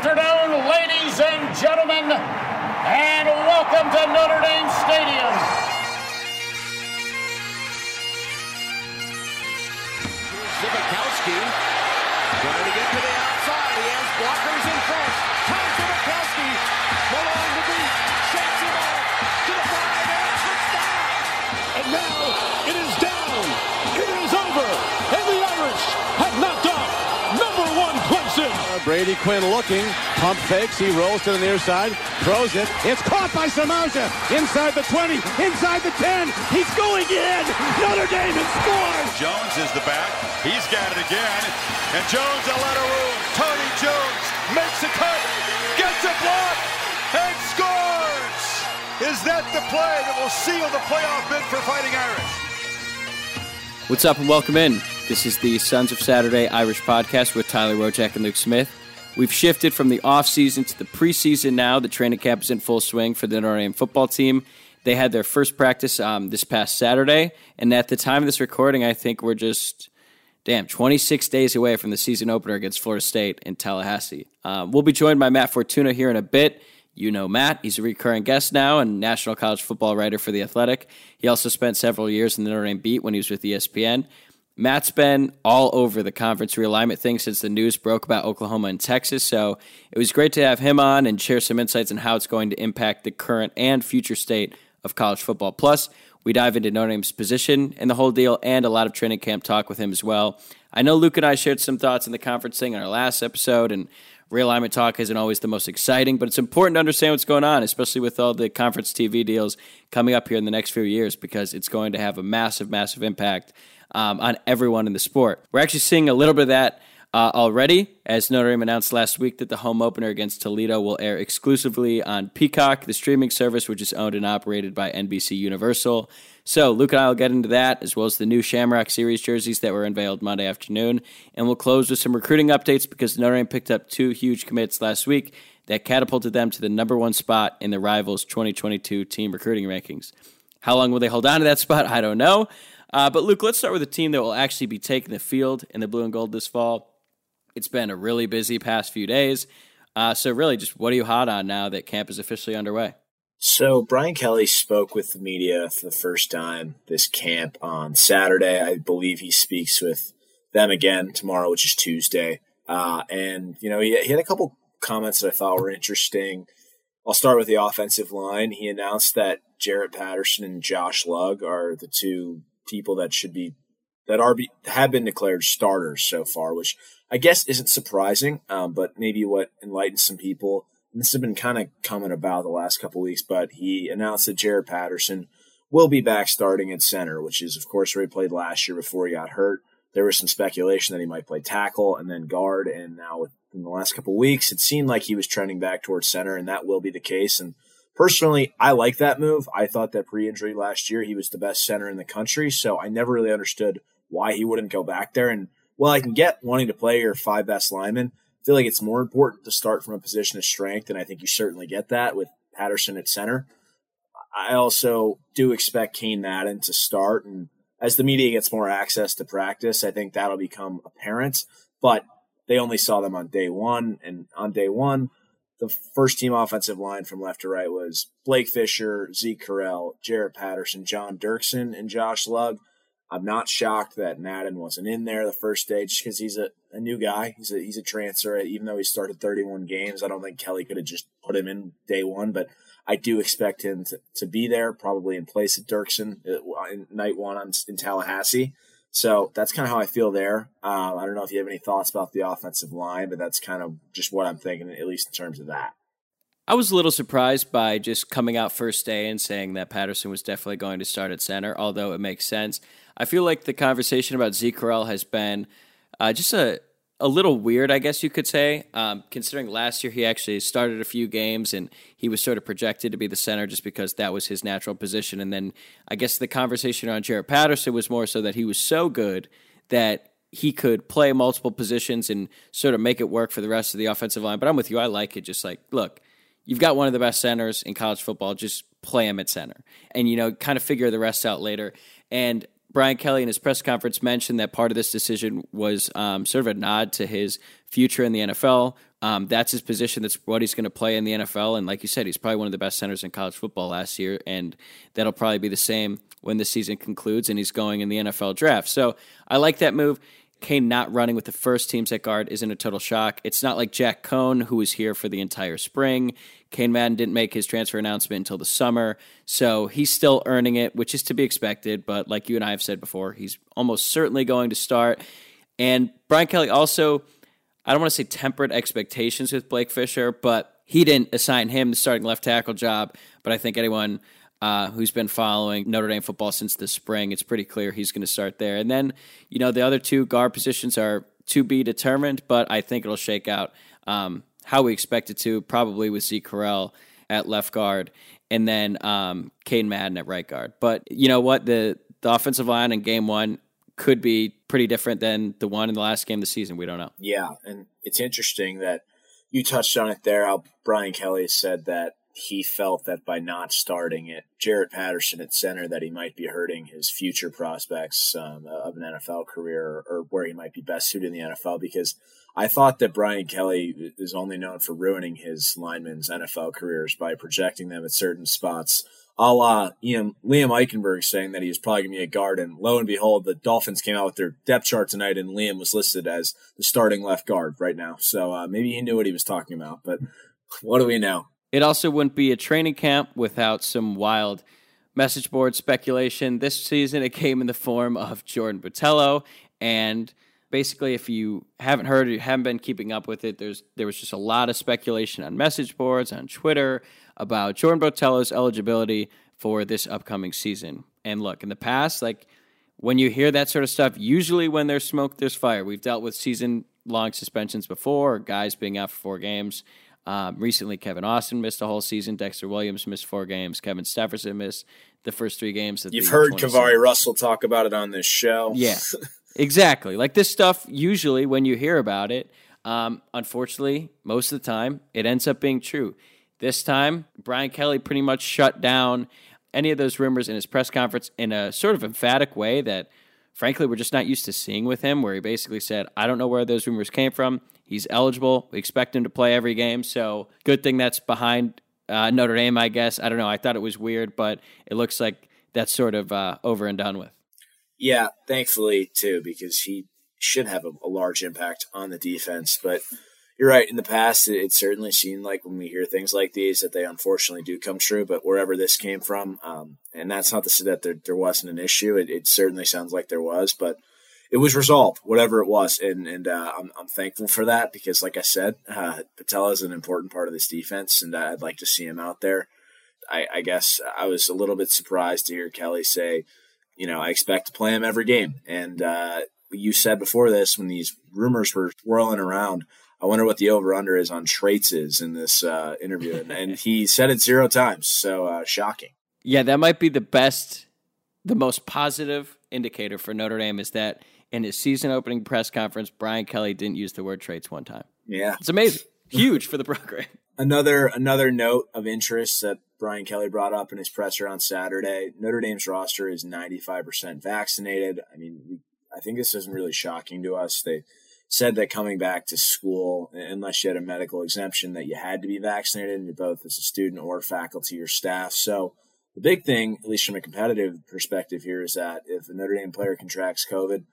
afternoon, ladies and gentlemen, and welcome to Notre Dame Stadium. Zbikowski trying to get to the outside. He has blockers in front. Brady Quinn looking, pump fakes, he rolls to the near side, throws it. It's caught by Samardzija inside the 20, inside the 10. He's going in. Notre Dame has scored. Jones is the back. He's got it again. And Jones a lot of room. Tony Jones makes a cut, gets a block, and scores. Is that the play that will seal the playoff bid for Fighting Irish? What's up and welcome in. This is the Sons of Saturday Irish podcast with Tyler Wojak and Luke Smith. We've shifted from the off-season to the preseason now. The training camp is in full swing for the Notre Dame football team. They had their first practice um, this past Saturday, and at the time of this recording, I think we're just damn 26 days away from the season opener against Florida State in Tallahassee. Um, we'll be joined by Matt Fortuna here in a bit. You know Matt. He's a recurring guest now and national college football writer for The Athletic. He also spent several years in the Notre Dame beat when he was with ESPN. Matt's been all over the conference realignment thing since the news broke about Oklahoma and Texas. So it was great to have him on and share some insights on how it's going to impact the current and future state of college football. Plus, we dive into Notre Dame's position and the whole deal and a lot of training camp talk with him as well. I know Luke and I shared some thoughts in the conference thing in our last episode, and realignment talk isn't always the most exciting, but it's important to understand what's going on, especially with all the conference TV deals coming up here in the next few years, because it's going to have a massive, massive impact um, on everyone in the sport. We're actually seeing a little bit of that uh, already, as Notre Dame announced last week that the home opener against Toledo will air exclusively on Peacock, the streaming service which is owned and operated by NBC Universal. So, Luke and I will get into that, as well as the new Shamrock Series jerseys that were unveiled Monday afternoon. And we'll close with some recruiting updates because Notre Dame picked up two huge commits last week that catapulted them to the number one spot in the Rivals 2022 team recruiting rankings. How long will they hold on to that spot? I don't know. Uh, but, Luke, let's start with a team that will actually be taking the field in the blue and gold this fall. It's been a really busy past few days. Uh, so, really, just what are you hot on now that camp is officially underway? So, Brian Kelly spoke with the media for the first time this camp on Saturday. I believe he speaks with them again tomorrow, which is Tuesday. Uh, and, you know, he, he had a couple comments that I thought were interesting. I'll start with the offensive line. He announced that Jarrett Patterson and Josh Lugg are the two people that should be that are be, have been declared starters so far, which I guess isn't surprising, um, but maybe what enlightens some people. And this has been kind of coming about the last couple weeks, but he announced that Jarrett Patterson will be back starting at center, which is, of course, where he played last year before he got hurt. There was some speculation that he might play tackle and then guard, and now in the last couple weeks, it seemed like he was trending back towards center, and that will be the case. And personally, I like that move. I thought that pre-injury last year he was the best center in the country, so I never really understood why he wouldn't go back there. And well, I can get wanting to play your five best linemen. I feel like it's more important to start from a position of strength, and I think you certainly get that with Patterson at center. I also do expect Cain Madden to start, and as the media gets more access to practice, I think that'll become apparent. But they only saw them on day one, and on day one, the first team offensive line from left to right was Blake Fisher, Zeke Correll, Jarrett Patterson, John Dirksen, and Josh Lugg. I'm not shocked that Madden wasn't in there the first day just because he's a, a new guy. He's a he's a transfer. Even though he started 31 games, I don't think Kelly could have just put him in day one. But I do expect him to, to be there, probably in place of Dirksen uh, in night one on, in Tallahassee. So that's kind of how I feel there. Um, I don't know if you have any thoughts about the offensive line, but that's kind of just what I'm thinking, at least in terms of that. I was a little surprised by just coming out first day and saying that Patterson was definitely going to start at center, although it makes sense. I feel like the conversation about Zeke has been uh, just a a little weird, I guess you could say, um, considering last year he actually started a few games and he was sort of projected to be the center just because that was his natural position. And then I guess the conversation on Jarrett Patterson was more so that he was so good that he could play multiple positions and sort of make it work for the rest of the offensive line. But I'm with you. I like it. Just like, look, you've got one of the best centers in college football. Just play him at center and, you know, kind of figure the rest out later. And Brian Kelly in his press conference mentioned that part of this decision was um, sort of a nod to his future in the NFL. Um, that's his position. That's what he's going to play in the NFL. And like you said, he's probably one of the best centers in college football last year, and that'll probably be the same when the season concludes and he's going in the NFL draft. So I like that move. Cain not running with the first teams at guard isn't a total shock. It's not like Jack Coan, who was here for the entire spring. Cain Madden didn't make his transfer announcement until the summer, so he's still earning it, which is to be expected. But like you and I have said before, he's almost certainly going to start. And Brian Kelly also, I don't want to say tempered expectations with Blake Fisher, but he didn't assign him the starting left tackle job. But I think anyone uh, who's been following Notre Dame football since the spring. It's pretty clear he's going to start there. And then, you know, the other two guard positions are to be determined, but I think it'll shake out um, how we expect it to, probably with Zeke Correll at left guard and then um, Caden Madden at right guard. But you know what? The, the offensive line in game one could be pretty different than the one in the last game of the season. We don't know. Yeah. And it's interesting that you touched on it there. How Brian Kelly said that he felt that by not starting it, Jarrett Patterson at center, that he might be hurting his future prospects um, of an NFL career or, where he might be best suited in the NFL. Because I thought that Brian Kelly is only known for ruining his linemen's NFL careers by projecting them at certain spots. A la Ian, Liam Eichenberg saying that he was probably going to be a guard, and lo and behold, the Dolphins came out with their depth chart tonight, and Liam was listed as the starting left guard right now. So uh, maybe he knew what he was talking about, but what do we know? It also wouldn't be a training camp without some wild message board speculation. This season, it came in the form of Jordan Botelho. And basically, if you haven't heard or you haven't been keeping up with it, there's there was just a lot of speculation on message boards, on Twitter, about Jordan Botelho's eligibility for this upcoming season. And look, in the past, like when you hear that sort of stuff, usually when there's smoke, there's fire. We've dealt with season long suspensions before, guys being out for four games. Um, recently, Kevin Austin missed a whole season. Dexter Williams missed four games. Kevin Stepherson missed the first three games. You've heard KeiVarae Russell talk about it on this show. Yeah, exactly. Like this stuff, usually when you hear about it, um, unfortunately, most of the time, it ends up being true. This time, Brian Kelly pretty much shut down any of those rumors in his press conference in a sort of emphatic way that, frankly, we're just not used to seeing with him, where he basically said, I don't know where those rumors came from. He's eligible. We expect him to play every game. So good thing that's behind uh, Notre Dame, I guess. I don't know. I thought it was weird, but it looks like that's sort of uh, over and done with. Yeah, thankfully too, because he should have a, a, large impact on the defense. But you're right. In the past, it, it, certainly seemed like when we hear things like these that they unfortunately do come true. But wherever this came from, um, and that's not to say that there, there wasn't an issue. It, it certainly sounds like there was, but it was resolved, whatever it was, and and uh, I'm I'm thankful for that because, like I said, uh, Botelho is an important part of this defense, and I'd like to see him out there. I, I guess I was a little bit surprised to hear Kelly say, you know, I expect to play him every game, and uh, you said before this when these rumors were swirling around. I wonder what the over under is on traits is in this uh, interview, and, and, he said it zero times. So uh, shocking. Yeah, that might be the best, the most positive indicator for Notre Dame is that in his season opening press conference, Brian Kelly didn't use the word traits one time. Yeah. It's amazing. Huge for the program. Another another note of interest that Brian Kelly brought up in his presser on Saturday, Notre Dame's roster is 95% vaccinated. I mean, I think this isn't really shocking to us. They said that coming back to school, unless you had a medical exemption, that you had to be vaccinated, both as a student or faculty or staff. So the big thing, at least from a competitive perspective here, is that if a Notre Dame player contracts COVID,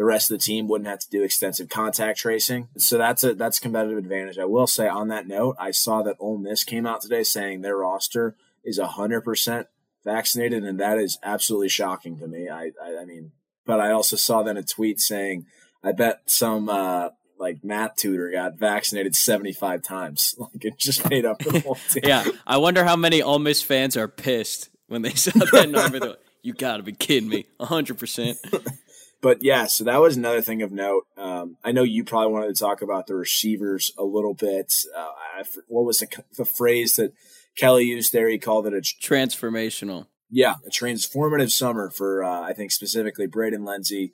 the rest of the team wouldn't have to do extensive contact tracing. So that's a that's competitive advantage. I will say on that note, I saw that Ole Miss came out today saying their roster is hundred percent vaccinated, and that is absolutely shocking to me. I, I, I mean, but I also saw then a tweet saying, I bet some uh, like math tutor got vaccinated 75 times. Like it just made up the whole team. yeah. I wonder how many Ole Miss fans are pissed when they saw that number. Like, you got to be kidding me. 100% but yeah, so that was another thing of note. Um, I know you probably wanted to talk about the receivers a little bit. Uh, I, what was the, the, phrase that Kelly used there? He called it a transformational. Yeah, a transformative summer for uh, I think specifically Braden Lenzy,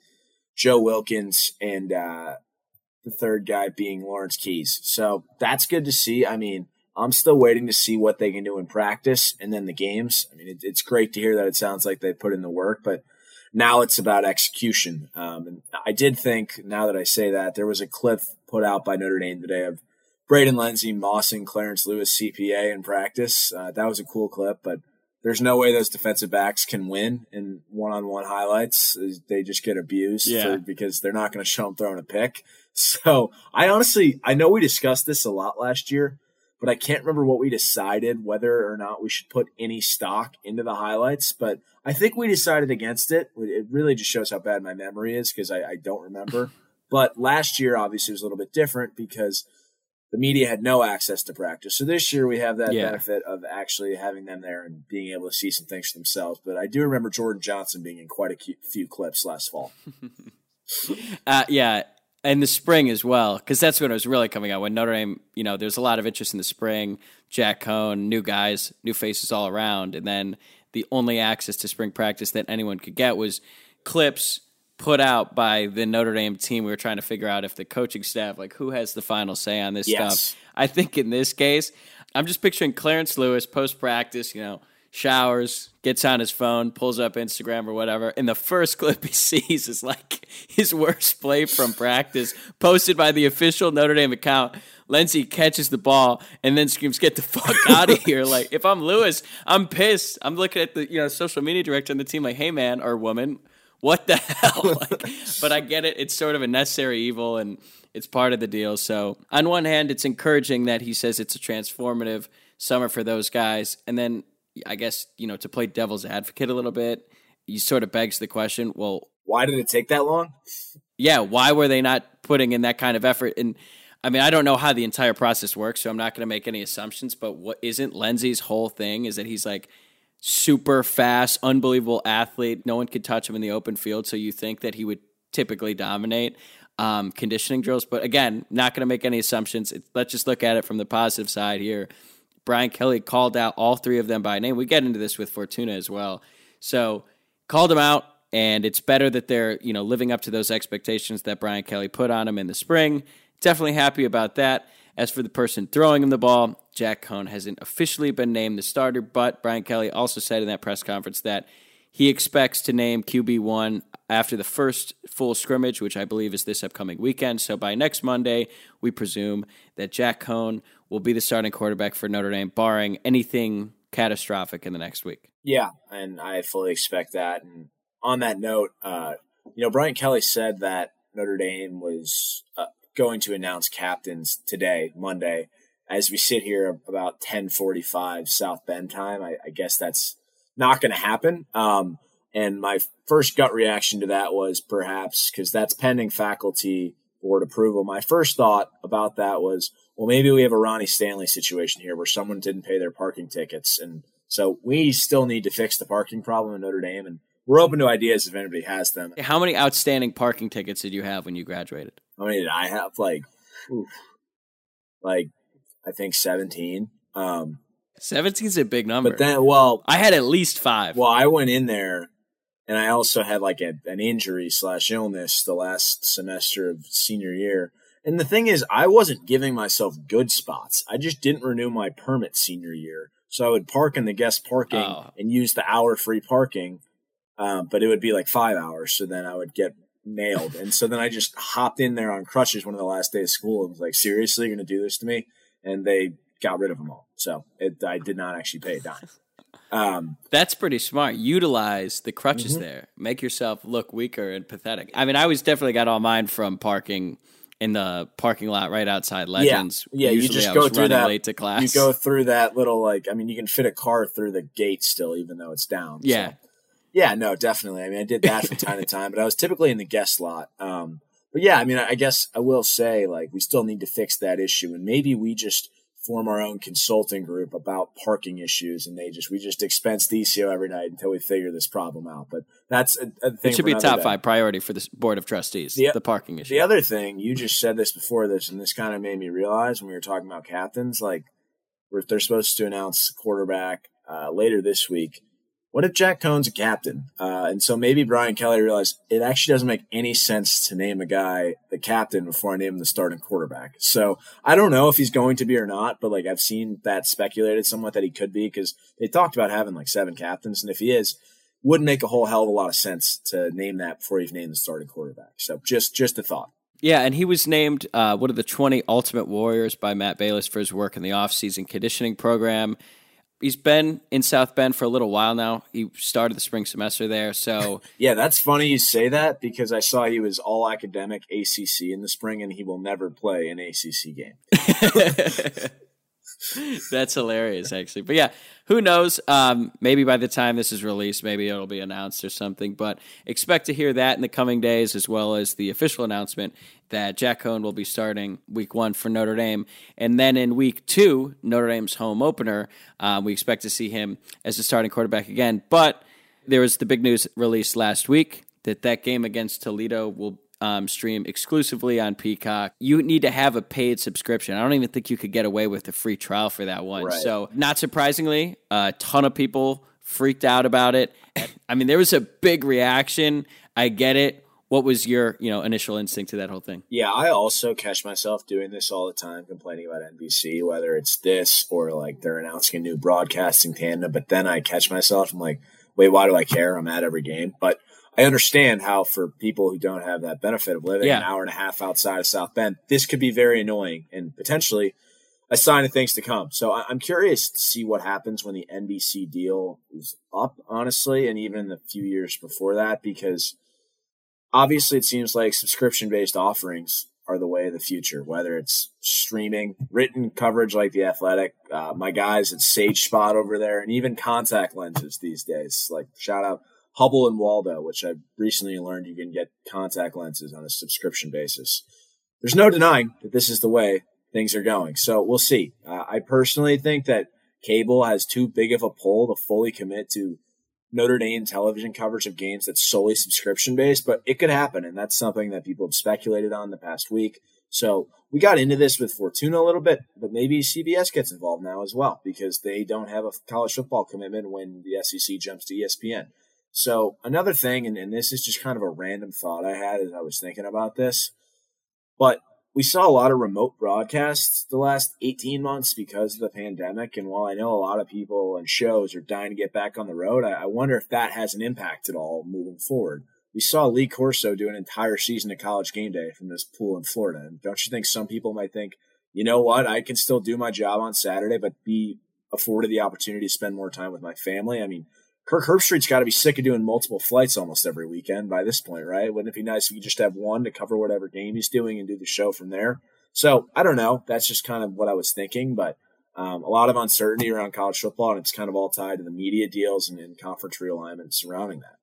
Joe Wilkins, and uh, the third guy being Lawrence Keys. So that's good to see. I mean, I'm still waiting to see what they can do in practice and then the games. I mean, it, it's great to hear that it sounds like they put in the work, but now it's about execution. Um, and I did think, now that I say that, there was a clip put out by Notre Dame today of Braden Lenzy mossing Clarence Lewis CPA in practice. Uh, that was a cool clip, but there's no way those defensive backs can win in one-on-one highlights. They just get abused Yeah. for, because they're not going to show them throwing a pick. So I honestly, I know we discussed this a lot last year, but I can't remember what we decided whether or not we should put any stock into the highlights. But I think we decided against it. It really just shows how bad my memory is because I, I don't remember. but last year, obviously, was a little bit different because the media had no access to practice. So this year we have that Yeah. benefit of actually having them there and being able to see some things for themselves. But I do remember Jordan Johnson being in quite a few clips last fall. Uh, yeah, and the spring as well, because that's when it was really coming out. When Notre Dame, you know, there's a lot of interest in the spring. Jack Coan, new guys, new faces all around, and then the only access to spring practice that anyone could get was clips put out by the Notre Dame team. We were trying to figure out if the coaching staff, like, who has the final say on this Yes. stuff. I think in this case, I'm just picturing Clarence Lewis post practice, you know, showers, gets on his phone, pulls up Instagram or whatever, and the first clip he sees is like his worst play from practice, posted by the official Notre Dame account. Lenzy catches the ball and then screams, "Get the fuck out of here!" Like if I'm Lewis, I'm pissed. I'm looking at the you know social media director on the team, like, "Hey man or woman, what the hell?" like, but I get it. It's sort of a necessary evil and it's part of the deal. So on one hand, it's encouraging that he says it's a transformative summer for those guys, and then I guess you know to play devil's advocate a little bit, you sort of begs the question, well, Why did it take that long? yeah, why were they not putting in that kind of effort? And I mean, I don't know how the entire process works, so I'm not going to make any assumptions. But what isn't Lenzy's whole thing is that he's like super fast, unbelievable athlete. No one could touch him in the open field, so you think that he would typically dominate um, conditioning drills. But again, not going to make any assumptions. It, let's just look at it from the positive side here. Brian Kelly called out all three of them by name. We get into this with Fortuna as well. So called them out, and it's better that they're you know living up to those expectations that Brian Kelly put on them in the spring. Definitely happy about that. As for the person throwing him the ball, Jack Coan hasn't officially been named the starter, but Brian Kelly also said in that press conference that he expects to name QB1 after the first full scrimmage, which I believe is this upcoming weekend. So by next Monday, we presume that Jack Coan will be the starting quarterback for Notre Dame, barring anything catastrophic in the next week. Yeah, and I fully expect that. And on that note, uh, you know, Brian Kelly said that Notre Dame was uh, going to announce captains today, Monday. As we sit here about ten forty-five South Bend time, I, I guess that's not going to happen. Um, and my first gut reaction to that was perhaps because that's pending faculty board approval. My first thought about that was, well, maybe we have a Ronnie Stanley situation here where someone didn't pay their parking tickets. And so we still need to fix the parking problem in Notre Dame. And we're open to ideas if anybody has them. How many outstanding parking tickets did you have when you graduated? How many did I have? Like, oof, like I think 17. Um, 17 is a big number. but then, well, I had at least five. Well, I went in there and I also had like a, an injury slash illness the last semester of senior year. And the thing is, I wasn't giving myself good spots. I just didn't renew my permit senior year. So I would park in the guest parking Oh. and use the hour free parking. Um, but it would be like five hours. So then I would get nailed. And so then I just hopped in there on crutches one of the last days of school and was like, seriously, you're going to do this to me? And they got rid of them all. So it, I did not actually pay a dime. Um, That's pretty smart. Utilize the crutches Mm-hmm. there. Make yourself look weaker and pathetic. I mean, I was definitely got all mine from parking in the parking lot right outside Legends. Yeah, yeah. You just I go through that. late to class. You go through that little like. I mean, you can fit a car through the gate still, even though it's down. so- Yeah. yeah. No, definitely. I mean, I did that from time to time, but I was typically in the guest lot. Um, but yeah, I mean, I I guess I will say like we still need to fix that issue, and maybe we just form our own consulting group about parking issues, and they just we just expense the DCO every night until we figure this problem out. But that's a, a thing. it should be a top day. five priority for the board of trustees. The- the parking issue. The other thing you just said this before this, and this kind of made me realize when we were talking about captains, like we're, they're supposed to announce quarterback uh, later this week. What if Jack Coan's a captain? Uh, and so maybe Brian Kelly realized it actually doesn't make any sense to name a guy the captain before I name him the starting quarterback. So I don't know if he's going to be or not, but like I've seen that speculated somewhat that he could be because they talked about having like seven captains, and if he is, wouldn't make a whole hell of a lot of sense to name that before you've named the starting quarterback. So just just a thought. Yeah, and he was named uh, one of the 20 Ultimate Warriors by Matt Balis for his work in the offseason conditioning program. He's been in South Bend for a little while now. He started the spring semester there, so yeah, that's funny you say that because I saw he was all academic ACC in the spring, and he will never play an ACC game. That's hilarious, actually. But yeah, who knows? Um, maybe by the time this is released, maybe it'll be announced or something. But expect to hear that in the coming days, as well as the official announcement that Jack Coan will be starting week one for Notre Dame. And then in week two, Notre Dame's home opener, um, we expect to see him as the starting quarterback again. But there was the big news released last week that that game against Toledo will um, stream exclusively on Peacock. You need to have a paid subscription. I don't even think you could get away with a free trial for that one. Right. So, not surprisingly, a ton of people freaked out about it. I mean, there was a big reaction. I get it. What was your, you know, initial instinct to that whole thing? Yeah, I also catch myself doing this all the time, complaining about NBC, whether it's this or like they're announcing a new broadcasting tandem. But then I catch myself, I'm like, wait, why do I care? I'm at every game. But I understand how for people who don't have that benefit of living Yeah. an hour and a half outside of South Bend, this could be very annoying and potentially a sign of things to come. So I- I'm curious to see what happens when the NBC deal is up, honestly, and even in the few years before that, because obviously it seems like subscription based offerings are the way of the future, whether it's streaming, written coverage like The Athletic, uh, my guys at Sage Spot over there, and even contact lenses these days. Like, shout out Hubble and Waldo, which I recently learned you can get contact lenses on a subscription basis. There's no denying that this is the way things are going. So we'll see. Uh, I personally think that cable has too big of a pull to fully commit to Notre Dame television coverage of games that's solely subscription based, but it could happen. And that's something that people have speculated on the past week. So we got into this with Fortuna a little bit, but maybe CBS gets involved now as well because they don't have a college football commitment when the SEC jumps to ESPN. So another thing, and, and this is just kind of a random thought I had as I was thinking about this, but we saw a lot of remote broadcasts the last 18 months because of the pandemic. And while I know a lot of people and shows are dying to get back on the road, I, I wonder if that has an impact at all moving forward. We saw Lee Corso do an entire season of college game day from this pool in Florida. And don't you think some people might think, you know what, I can still do my job on Saturday, but be afforded the opportunity to spend more time with my family? I mean, Kirk Herbstreit's got to be sick of doing multiple flights almost every weekend by this point, right? Wouldn't it be nice if you just have one to cover whatever game he's doing and do the show from there? So I don't know. That's just kind of what I was thinking, but um, a lot of uncertainty around college football, and it's kind of all tied to the media deals and, and conference realignment surrounding that.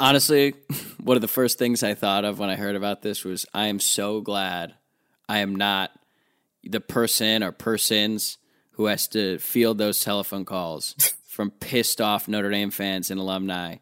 Honestly, one of the first things I thought of when I heard about this was I am so glad I am not the person or persons who has to field those telephone calls from pissed off Notre Dame fans and alumni.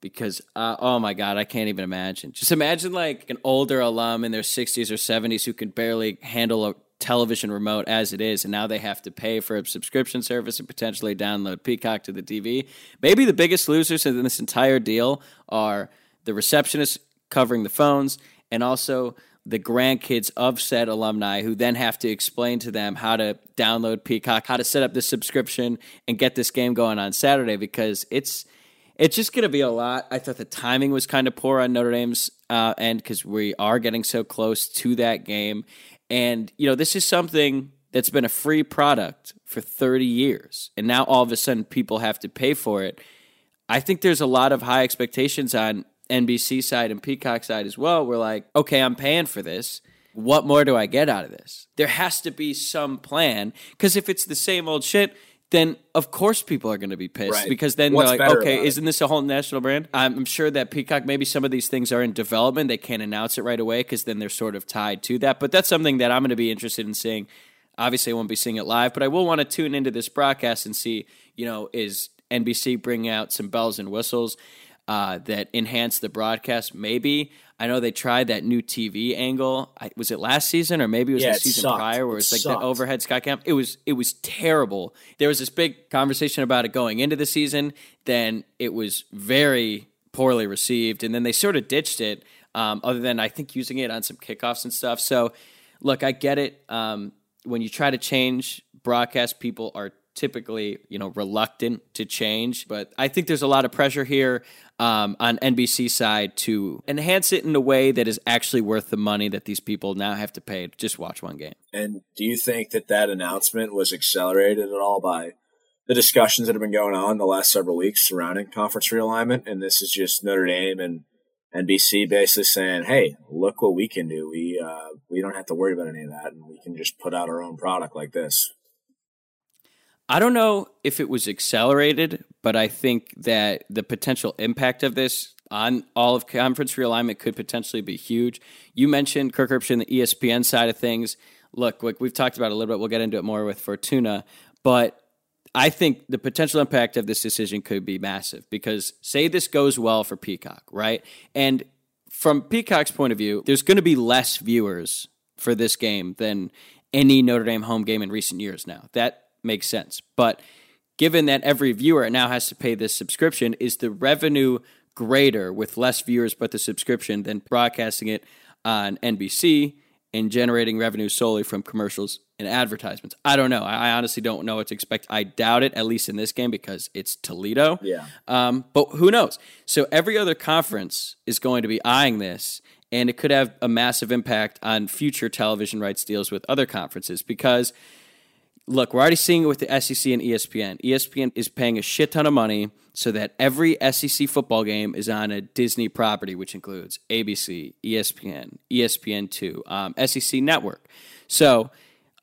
Because uh, oh my god, I can't even imagine. Just imagine like an older alum in their 60s or 70s who can barely handle a television remote as it is, and now they have to pay for a subscription service and potentially download Peacock to the TV. Maybe the biggest losers in this entire deal are the receptionists covering the phones and also the grandkids of said alumni who then have to explain to them how to download Peacock, how to set up this subscription and get this game going on Saturday because it's it's just going to be a lot. I thought the timing was kind of poor on Notre Dame's uh, end because we are getting so close to that game. And, you know, this is something that's been a free product for 30 years. And now all of a sudden people have to pay for it. I think there's a lot of high expectations on NBC side and Peacock side as well. We're like, okay, I'm paying for this. What more do I get out of this? There has to be some plan because if it's the same old shit, then of course people are going to be pissed Right. because then What's they're like, okay, isn't this a whole national brand? I'm sure that Peacock, maybe some of these things are in development. They can't announce it right away because then they're sort of tied to that. But that's something that I'm going to be interested in seeing. Obviously, I won't be seeing it live, but I will want to tune into this broadcast and see, you know, is NBC bringing out some bells and whistles uh, that enhance the broadcast? Maybe. I know they tried that new TV angle. I, was it last season or maybe it was Yeah, the it season sucked. prior where It it's like sucked. the overhead sky cam? It was it was terrible. There was this big conversation about it going into the season. Then it was very poorly received, and then they sort of ditched it. Um, other than I think using it on some kickoffs and stuff. So, look, I get it. Um, when you try to change broadcast, people are typically, you know, reluctant to change. But I think there's a lot of pressure here um, on NBC side to enhance it in a way that is actually worth the money that these people now have to pay to just watch one game. And do you think that that announcement was accelerated at all by the discussions that have been going on the last several weeks surrounding conference realignment? And this is just Notre Dame and NBC basically saying, "Hey, look what we can do. We uh, we don't have to worry about any of that, and we can just put out our own product like this." I don't know if it was accelerated, but I think that the potential impact of this on all of conference realignment could potentially be huge. You mentioned Kirk Herbstreit, the ESPN side of things. Look, like we've talked about a little bit, we'll get into it more with Fortuna, but I think the potential impact of this decision could be massive because say this goes well for Peacock, right? And from Peacock's point of view, there's going to be less viewers for this game than any Notre Dame home game in recent years now. That makes sense. But given that every viewer now has to pay this subscription, is the revenue greater with less viewers but the subscription than broadcasting it on NBC and generating revenue solely from commercials and advertisements? I don't know. I honestly don't know what to expect. I doubt it, at least in this game, because it's Toledo. Yeah. Um, but who knows? So every other conference is going to be eyeing this. And it could have a massive impact on future television rights deals with other conferences because look, we're already seeing it with the SEC and ESPN. ESPN is paying a shit ton of money so that every SEC football game is on a Disney property, which includes ABC, ESPN, ESPN2, um, SEC Network. So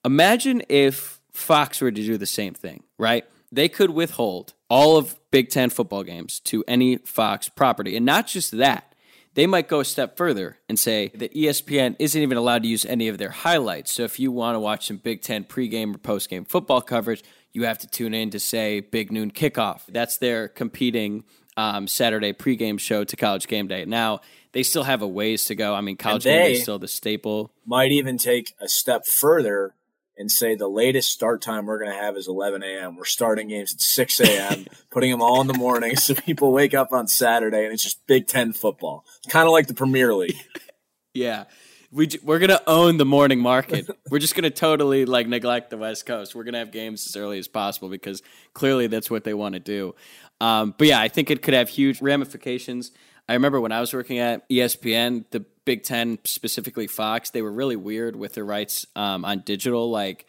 imagine if Fox were to do the same thing, right? They could withhold all of Big Ten football games to any Fox property. And not just that, they might go a step further and say that ESPN isn't even allowed to use any of their highlights. So if you want to watch some Big Ten pregame or postgame football coverage, you have to tune in to say Big Noon Kickoff. That's their competing um, Saturday pregame show to College Game Day. Now they still have a ways to go. I mean, College Game Day is still the staple. Might even take a step further and say the latest start time we're going to have is 11 a.m. We're starting games at 6 a.m., putting them all in the morning so people wake up on Saturday and it's just Big Ten football. Kind of like the Premier League. yeah. We, we're going to own the morning market. we're just going to totally like neglect the West Coast. We're going to have games as early as possible because clearly that's what they want to do. Um, but yeah, I think it could have huge ramifications. I remember when I was working at ESPN, the Big Ten, specifically Fox, they were really weird with their rights um, on digital. Like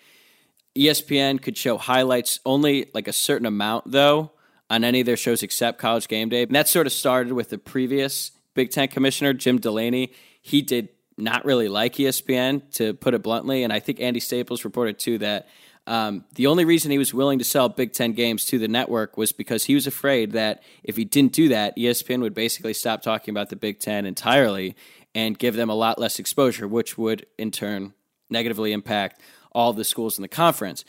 ESPN could show highlights only like a certain amount, though, on any of their shows except College Game Day. And that sort of started with the previous Big Ten commissioner, Jim Delany. He did not really like ESPN, to put it bluntly. And I think Andy Staples reported too that um, the only reason he was willing to sell Big Ten games to the network was because he was afraid that if he didn't do that, ESPN would basically stop talking about the Big Ten entirely and give them a lot less exposure, which would in turn negatively impact all the schools in the conference.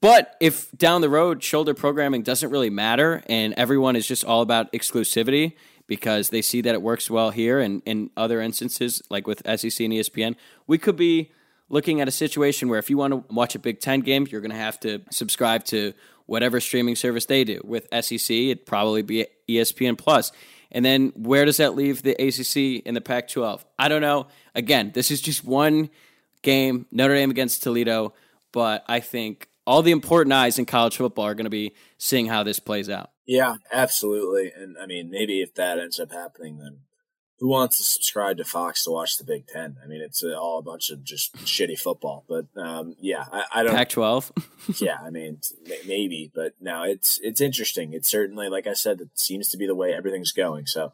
But if down the road shoulder programming doesn't really matter and everyone is just all about exclusivity because they see that it works well here and in other instances, like with SEC and ESPN, we could be looking at a situation where if you want to watch a Big Ten game, you're going to have to subscribe to whatever streaming service they do. With SEC, it'd probably be ESPN Plus. And then where does that leave the ACC and the Pac 12? I don't know. Again, this is just one game, Notre Dame against Toledo, but I think all the important eyes in college football are going to be seeing how this plays out. Yeah, absolutely. And I mean, maybe if that ends up happening, then who wants to subscribe to Fox to watch the Big Ten? I mean, it's all a bunch of just shitty football. But um, yeah, I, I don't. Pac-12. yeah, I mean, maybe, but no, it's it's interesting. It's certainly, like I said, it seems to be the way everything's going. So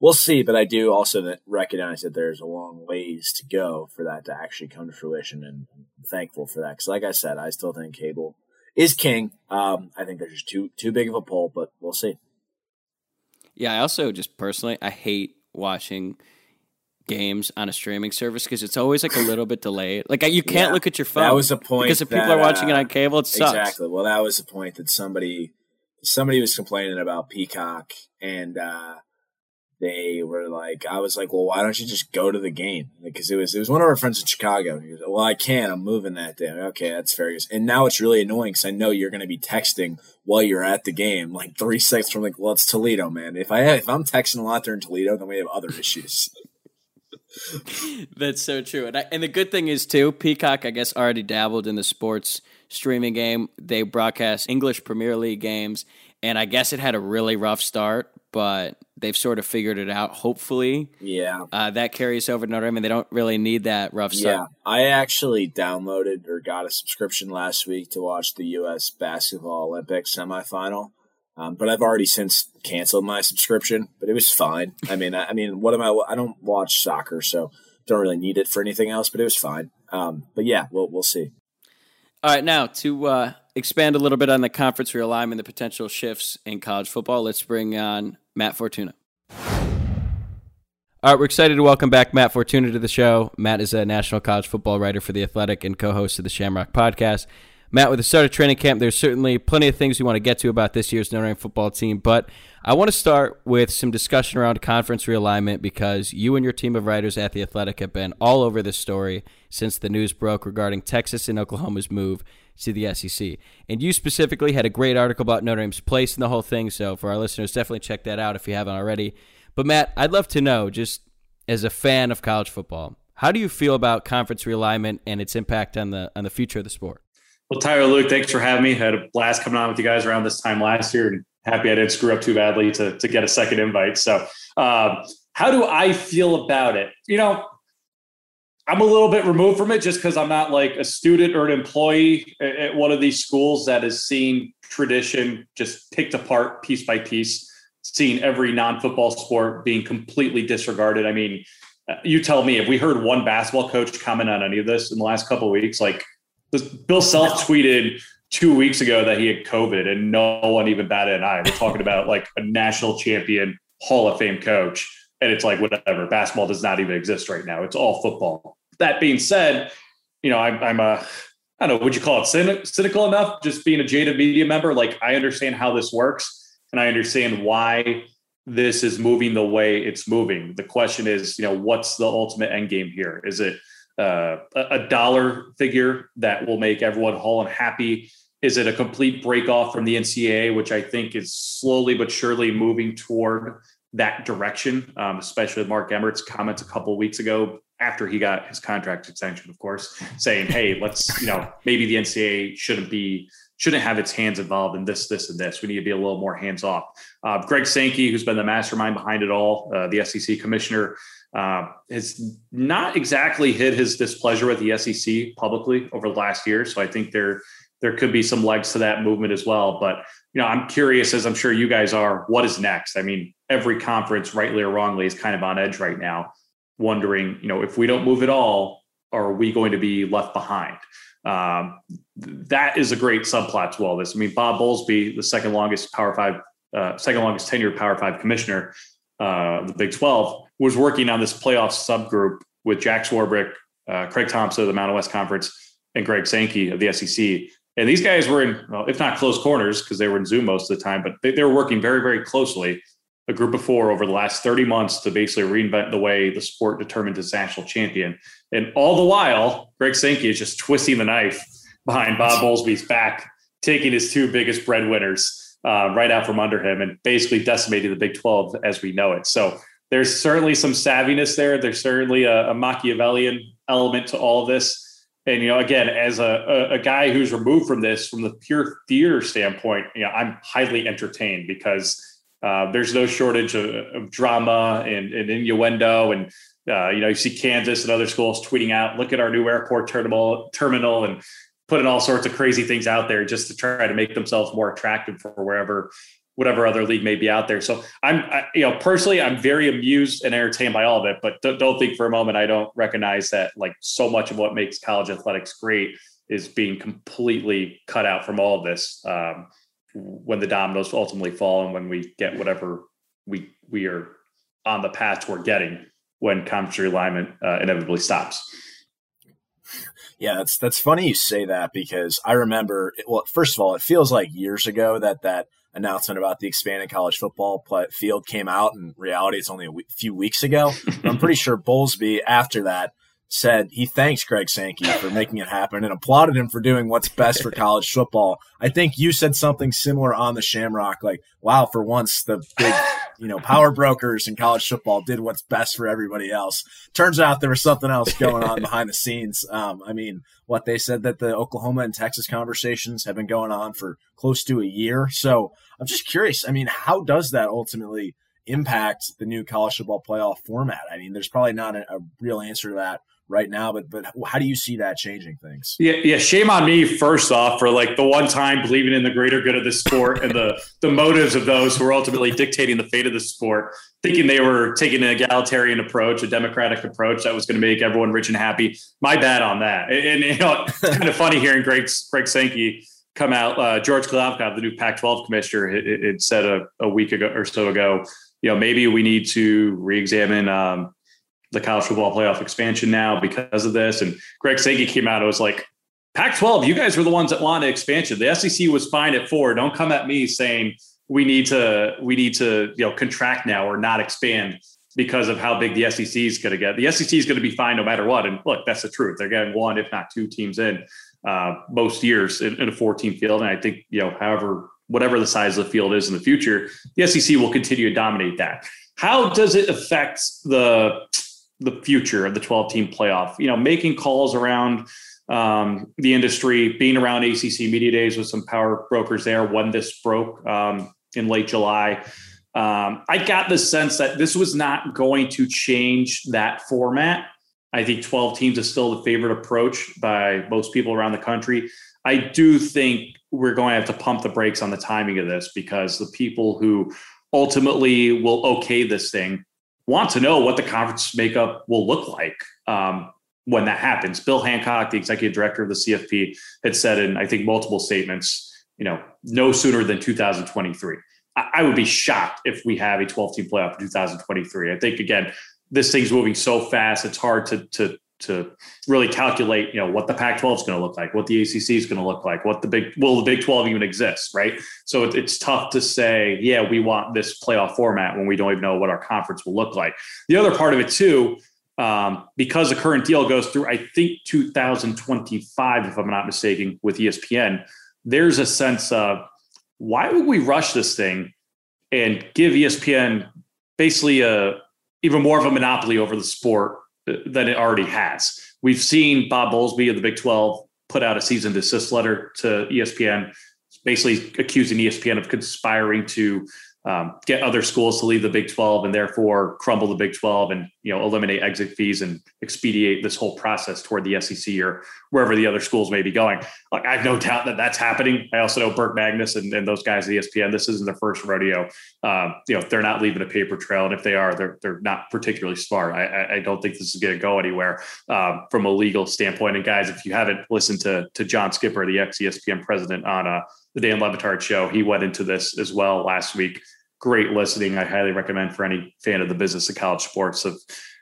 we'll see. But I do also recognize that there's a long ways to go for that to actually come to fruition, and I'm thankful for that. Because, like I said, I still think cable is king. Um, I think there's just too too big of a pull, but we'll see. Yeah, I also just personally I hate watching games on a streaming service because it's always like a little bit delayed. Like you can't Yeah. look at your phone. That was a point because if people are watching it uh, on cable, it sucks. Exactly. Well, that was the point that somebody somebody was complaining about Peacock, and uh, they were like, I was like, well, why don't you just go to the game? Because it was it was one of our friends in Chicago. He goes, well, I can't. I'm moving that day. Okay, that's fair. And now it's really annoying because I know you're going to be texting while you're at the game, like three seconds from like, well, it's Toledo, man. If I if I'm texting a lot during Toledo, then we have other issues. That's so true. And, I, and the good thing is, too, Peacock, I guess, already dabbled in the sports streaming game. They broadcast English Premier League games, and I guess it had a really rough start, but they've sort of figured it out. Hopefully, yeah, uh, that carries over to Notre Dame, and they don't really need that rough start. Yeah, I actually downloaded or got a subscription last week to watch the U.S. basketball Olympics semifinal. Um, but I've already since canceled my subscription. But it was fine. I mean, I, I, mean, what am I? I don't watch soccer, so don't really need it for anything else. But it was fine. Um, but yeah, we'll we'll see. All right, now to uh, expand a little bit on the conference realignment, the potential shifts in college football, let's bring on Matt Fortuna. All right, we're excited to welcome back Matt Fortuna to the show. Matt is a national college football writer for The Athletic and co host of the Shamrock podcast. Matt, with the start of training camp, there's certainly plenty of things we want to get to about this year's Notre Dame football team, but I want to start with some discussion around conference realignment because you and your team of writers at The Athletic have been all over this story since the news broke regarding Texas and Oklahoma's move to the SEC. And you specifically had a great article about Notre Dame's place in the whole thing, so for our listeners, definitely check that out if you haven't already. But Matt, I'd love to know, just as a fan of college football, how do you feel about conference realignment and its impact on the on the future of the sport? Well, Tyler, Luke, thanks for having me. I had a blast coming on with you guys around this time last year, and happy I didn't screw up too badly to to get a second invite. So, um, how do I feel about it? You know, I'm a little bit removed from it just because I'm not like a student or an employee at one of these schools that has seen tradition just picked apart piece by piece, seeing every non-football sport being completely disregarded. I mean, uh, you tell me if we heard one basketball coach comment on any of this in the last couple of weeks, like Bill Self tweeted two weeks ago that he had COVID and no one even batted an eye. We're talking about like a national champion Hall of Fame coach. And it's like, whatever, basketball does not even exist right now. It's all football. That being said, you know, I'm, I'm a, I don't know, would you call it cynic, cynical enough? Just being a Jada Media member, like I understand how this works and I understand why this is moving the way it's moving. The question is, you know, what's the ultimate end game here? Is it uh, a dollar figure that will make everyone whole and happy? Is it a complete break off from the NCAA, which I think is slowly but surely moving toward that direction, um, especially with Mark Emmert's comments a couple weeks ago after he got his contract extension, of course, saying, "Hey, let's you know maybe the NCAA shouldn't be shouldn't have its hands involved in this, this, and this. We need to be a little more hands off." Uh, Greg Sankey, who's been the mastermind behind it all, uh, the SEC commissioner, uh, has not exactly hid his displeasure with the SEC publicly over the last year. So I think there there could be some legs to that movement as well. But you know, I'm curious, as I'm sure you guys are, what is next? I mean, every conference, rightly or wrongly, is kind of on edge right now, wondering, you know, if we don't move at all, are we going to be left behind? Um, that is a great subplot to all this. I mean, Bob Bowlesby, the second longest Power Five, uh, second longest tenured Power Five commissioner, uh, the Big Twelve was working on this playoff subgroup with Jack Swarbrick, uh, Craig Thompson of the Mountain West Conference, and Greg Sankey of the SEC. And these guys were in, well, if not close corners, because they were in Zoom most of the time, but they, they were working very, very closely, a group of four over the last 30 months to basically reinvent the way the sport determined its national champion. And all the while, Greg Sankey is just twisting the knife behind Bob Bowlesby's back, taking his two biggest breadwinners uh, right out from under him and basically decimating the Big 12 as we know it. So there's certainly some savviness there. There's certainly a, a Machiavellian element to all of this. And you know, again, as a, a, guy who's removed from this from the pure theater standpoint, you know, I'm highly entertained because uh, there's no shortage of, of drama and, and, innuendo. And uh, you know, you see Kansas and other schools tweeting out, "Look at our new airport terminal," terminal, and putting all sorts of crazy things out there just to try to make themselves more attractive for wherever whatever other league may be out there. So I'm, I, you know, personally, I'm very amused and entertained by all of it, but don't, don't think for a moment I don't recognize that like so much of what makes college athletics great is being completely cut out from all of this um, when the dominoes ultimately fall and when we get whatever we we are on the path toward getting when conference alignment uh, inevitably stops. Yeah, that's that's funny you say that because I remember. Well, first of all, it feels like years ago that that announcement about the expanded college football field came out. In reality, it's only a few weeks ago. I'm pretty sure Bowlesby, after that, said he thanks Greg Sankey for making it happen and applauded him for doing what's best for college football. I think you said something similar on the Shamrock, like, "Wow, for once the big you know, power brokers in college football did what's best for everybody else. Turns out there was something else going on behind the scenes. Um, I mean, what they said that the Oklahoma and Texas conversations have been going on for close to a year. So I'm just curious. I mean, how does that ultimately impact the new college football playoff format? I mean, there's probably not a, a real answer to that right now, but but how do you see that changing things? Yeah, yeah. Shame on me first off for like the one time believing in the greater good of the sport and the the motives of those who are ultimately dictating the fate of the sport, thinking they were taking an egalitarian approach, a democratic approach that was going to make everyone rich and happy. My bad on that. And, and you know, it's kind of funny hearing Greg Greg Sankey come out. Uh, George Kliavkoff, the new Pac-12 commissioner, said a, a week ago or so ago. You know, maybe we need to re-examine um, the college football playoff expansion now because of this. And Greg Sankey came out and was like, Pac 12, you guys were the ones that wanted expansion. The SEC was fine at four. Don't come at me saying we need to, we need to, you know, contract now or not expand because of how big the SEC is going to get. The SEC is going to be fine no matter what. And look, that's the truth. They're getting one, if not two teams in uh, most years in, in a 14 field. And I think, you know, however, whatever the size of the field is in the future, the SEC will continue to dominate that. How does it affect the the future of the 12 team playoff. You know, making calls around um, the industry, being around ACC media days with some power brokers there when this broke um, in late July. Um, I got the sense that this was not going to change that format. I think 12 teams is still the favorite approach by most people around the country. I do think we're going to have to pump the brakes on the timing of this because the people who ultimately will okay this thing want to know what the conference makeup will look like um, when that happens. Bill Hancock, the executive director of the CFP, had said in I think multiple statements, you know, no sooner than 2023. I, I would be shocked if we have a 12 team playoff in 2023. I think again, this thing's moving so fast; it's hard to to to really calculate, you know, what the Pac-12 is going to look like, what the ACC is going to look like, what the big will the Big 12 even exist, right? So it, it's tough to say, yeah, we want this playoff format when we don't even know what our conference will look like. The other part of it too, um, because the current deal goes through, I think 2025, if I'm not mistaken, with ESPN. There's a sense of why would we rush this thing and give ESPN basically a even more of a monopoly over the sport uh, than it already has. We've seen Bob Bowlesby of the Big 12 put out a season desist letter to ESPN, basically accusing ESPN of conspiring to um, get other schools to leave the Big 12 and therefore crumble the Big 12 and you know eliminate exit fees and expedite this whole process toward the SEC or wherever the other schools may be going. Like I have no doubt that that's happening. I also know Burke Magnus and, and those guys at ESPN. This isn't their first rodeo. Um, you know they're not leaving a paper trail, and if they are, they're they're not particularly smart. I, I don't think this is going to go anywhere um, from a legal standpoint. And guys, if you haven't listened to to John Skipper, the ex ESPN president, on uh, the Dan Le Batard show, he went into this as well last week great listening. I highly recommend for any fan of the business of college sports of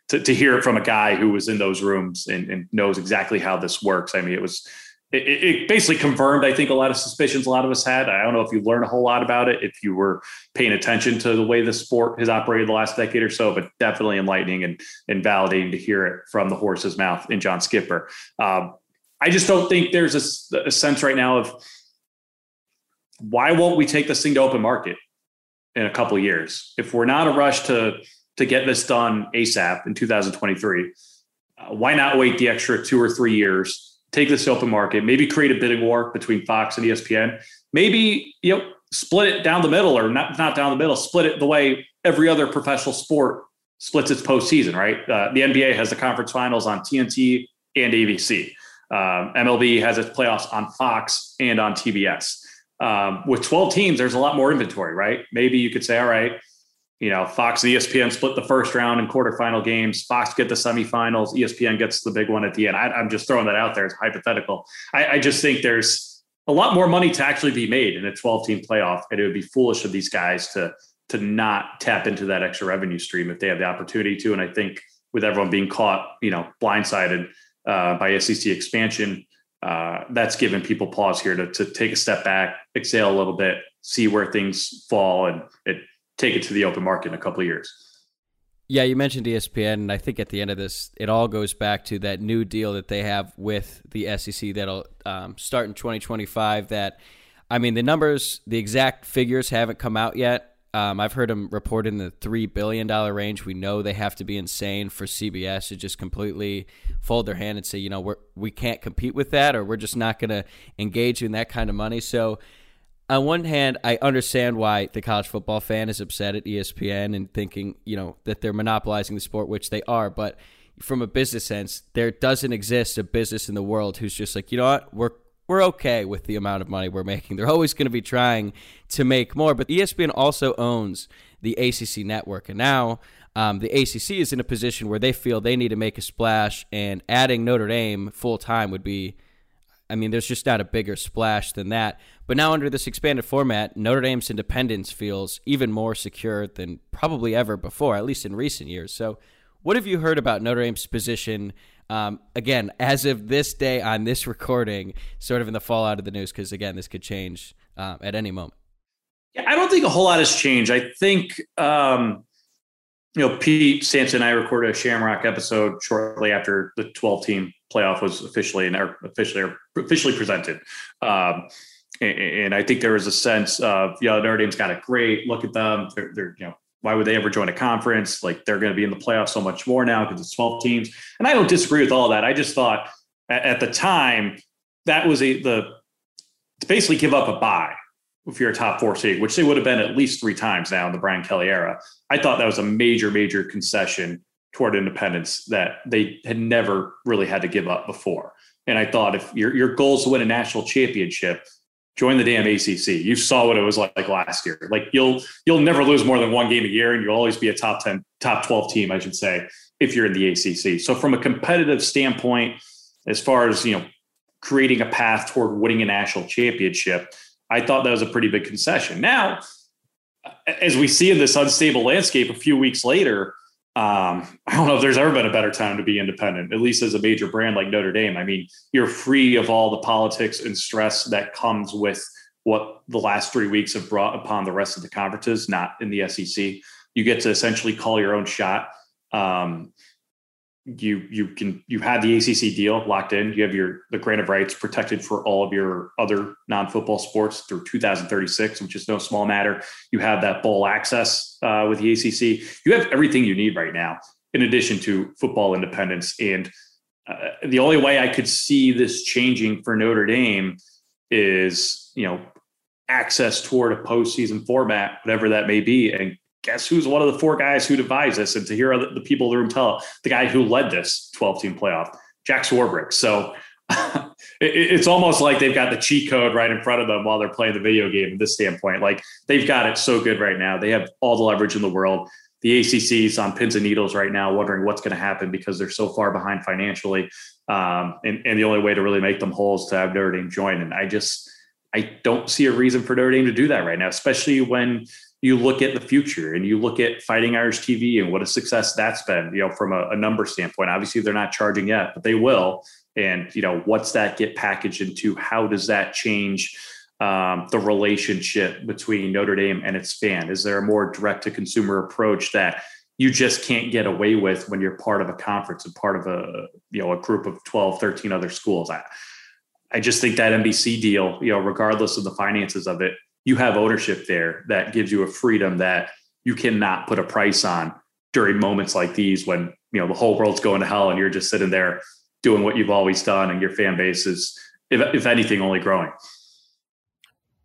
to, to hear it from a guy who was in those rooms and, and knows exactly how this works. I mean, it was it, it, basically confirmed, I think, a lot of suspicions a lot of us had. I don't know if you learned a whole lot about it, if you were paying attention to the way the sport has operated the last decade or so, but definitely enlightening and, and validating to hear it from the horse's mouth in John Skipper. Um, I just don't think there's a, a sense right now of why won't we take this thing to open market? in a couple years. If we're not a rush to to get this done ASAP in 2023, uh, why not wait the extra two or three years? Take this open market, maybe create a bidding war between Fox and ESPN. Maybe you know split it down the middle, or not not down the middle. Split it the way every other professional sport splits its postseason. Right? Uh, the NBA has the conference finals on TNT and ABC. Um, MLB has its playoffs on Fox and on TBS. Um, with 12 teams, there's a lot more inventory, right? Maybe you could say, all right, you know, Fox ESPN split the first round and quarterfinal games. Fox get the semifinals. ESPN gets the big one at the end. I, am just throwing that out there as hypothetical. I, I just think there's a lot more money to actually be made in a 12 team playoff, and it would be foolish of these guys to to not tap into that extra revenue stream if they have the opportunity to. And I think with everyone being caught, you know, blindsided uh, by SEC expansion, uh, that's given people pause here to, to take a step back, exhale a little bit, see where things fall, and it, take it to the open market in a couple of years. Yeah, you mentioned ESPN, and I think at the end of this, it all goes back to that new deal that they have with the SEC that'll um, start in 2025. That, I mean, the numbers, the exact figures haven't come out yet. Um, I've heard them report in the three billion dollar range. We know they have to be insane for CBS to just completely fold their hand and say, you know, we're we can't compete with that, or we're just not going to engage in that kind of money. So, on one hand, I understand why the college football fan is upset at ESPN and thinking, you know, that they're monopolizing the sport, which they are, but from a business sense, there doesn't exist a business in the world who's just like, you know what, we're we're okay with the amount of money we're making. They're always going to be trying to make more. But ESPN also owns the ACC network, and now um, the ACC is in a position where they feel they need to make a splash, and adding Notre Dame full time would be. I mean, there's just not a bigger splash than that. But now, under this expanded format, Notre Dame's independence feels even more secure than probably ever before, at least in recent years. So, what have you heard about Notre Dame's position um, again, as of this day on this recording, sort of in the fallout of the news, because again, this could change uh, at any moment. Yeah, I don't think a whole lot has changed. I think, um, you know, Pete Sampson and I recorded a Shamrock episode shortly after the 12 team playoff was officially and officially officially presented. Um, and, I think there was a sense of, know, Notre Dame's got it great. Look at them. They're, they're you know, why would they ever join a conference? Like they're going to be in the playoffs so much more now because it's 12 teams. And I don't disagree with all that. I just thought at, the time that was a the to basically give up a bye if you're a top four seed, which they would have been at least three times now in the Brian Kelly era. I thought that was a major, major concession toward independence that they had never really had to give up before. And I thought if your your goal is to win a national championship, join the damn ACC. You saw what it was like last year. Like you'll you'll never lose more than one game a year, and you'll always be a top ten, top twelve team, I should say, if you're in the ACC. So from a competitive standpoint, as far as you know, creating a path toward winning a national championship, I thought that was a pretty big concession. Now, as we see in this unstable landscape, a few weeks later. Um, I don't know if there's ever been a better time to be independent, at least as a major brand like Notre Dame. I mean, you're free of all the politics and stress that comes with what the last three weeks have brought upon the rest of the conferences, not in the SEC. You get to essentially call your own shot. Um, you you can you have the ACC deal locked in. You have your the grant of rights protected for all of your other non football sports through 2036, which is no small matter. You have that bowl access uh, with the ACC. You have everything you need right now, in addition to football independence. And uh, the only way I could see this changing for Notre Dame is you know access toward a postseason format, whatever that may be, and guess who's one of the four guys who devised this? And to hear the people in the room tell the guy who led this 12 team playoff, Jack Swarbrick. So it's almost like they've got the cheat code right in front of them while they're playing the video game at this standpoint. Like they've got it so good right now. They have all the leverage in the world. The ACC's on pins and needles right now, wondering what's going to happen because they're so far behind financially. Um, and, and the only way to really make them whole is to have Notre Dame join. And I just, I don't see a reason for Notre Dame to do that right now, especially when you look at the future and you look at Fighting Irish TV and what a success that's been, you know, from a, a number standpoint. Obviously, they're not charging yet, but they will. And, you know, what's that get packaged into? How does that change um, the relationship between Notre Dame and its fan? Is there a more direct to consumer approach that you just can't get away with when you're part of a conference and part of a, you know, a group of 12, 13 other schools? I, I just think that NBC deal, you know, regardless of the finances of it, you have ownership there that gives you a freedom that you cannot put a price on during moments like these when you know the whole world's going to hell and you're just sitting there doing what you've always done and your fan base is if, if anything only growing.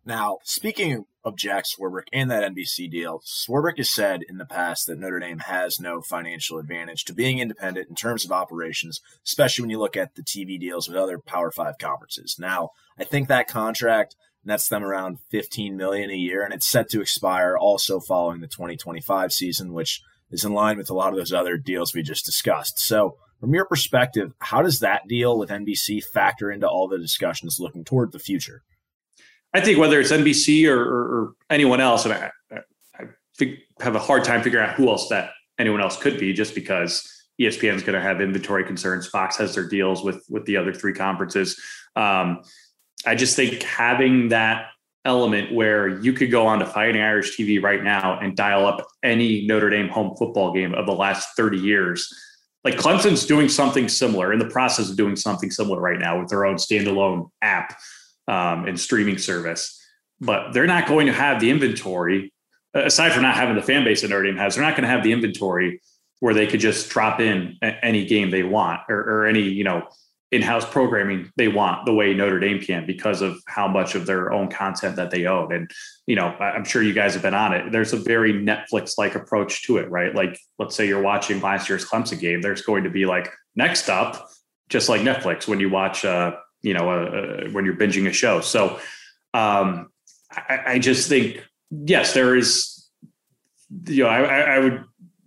Now speaking of jack swarbrick and that nbc deal swarbrick has said in the past that notre dame has no financial advantage to being independent in terms of operations especially when you look at the tv deals with other power five conferences. Now i think that contract nets them around 15 million a year and it's set to expire also following the 2025 season which is in line with a lot of those other deals we just discussed. So from your perspective how does that deal with nbc factor into all the discussions looking toward the future? I think whether it's nbc or, or, or anyone else and i, I have a hard time figuring out who else that anyone else could be just because espn is going to have inventory concerns. Fox has their deals with with the other three conferences. Um, I just think having that element where you could go on to Fighting Irish TV right now and dial up any Notre Dame home football game of the last 30 years. Like Clemson's doing something similar in the process of doing something similar right now with their own standalone app um, and streaming service, but they're not going to have the inventory aside from not having the fan base that Notre Dame has, they're not going to have the inventory where they could just drop in any game they want or, or any you know in-house programming they want the way Notre Dame can because of how much of their own content that they own. And you know, I'm sure you guys have been on it. There's a very Netflix-like approach to it, right? Like, let's say you're watching last year's Clemson game. There's going to be like next up, just like Netflix when you watch, uh, you know, uh, uh, when you're binging a show. So, um, I, I just think yes, there is. You know, I, I would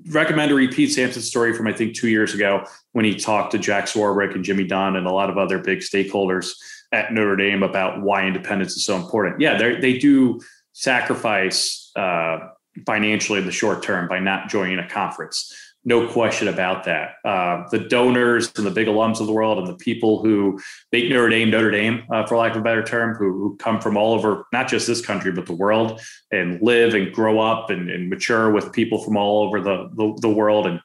recommend to repeat Sampson's story from I think two years ago when he talked to Jack Swarbrick and Jimmy Dunne and a lot of other big stakeholders at Notre Dame about why independence is so important. Yeah, they do sacrifice uh, financially in the short term by not joining a conference no question about that. Uh, the donors and the big alums of the world and the people who make Notre Dame Notre Dame, uh, for lack of a better term, who, who, come from all over, not just this country, but the world and live and grow up and, and mature with people from all over the, the, the world. And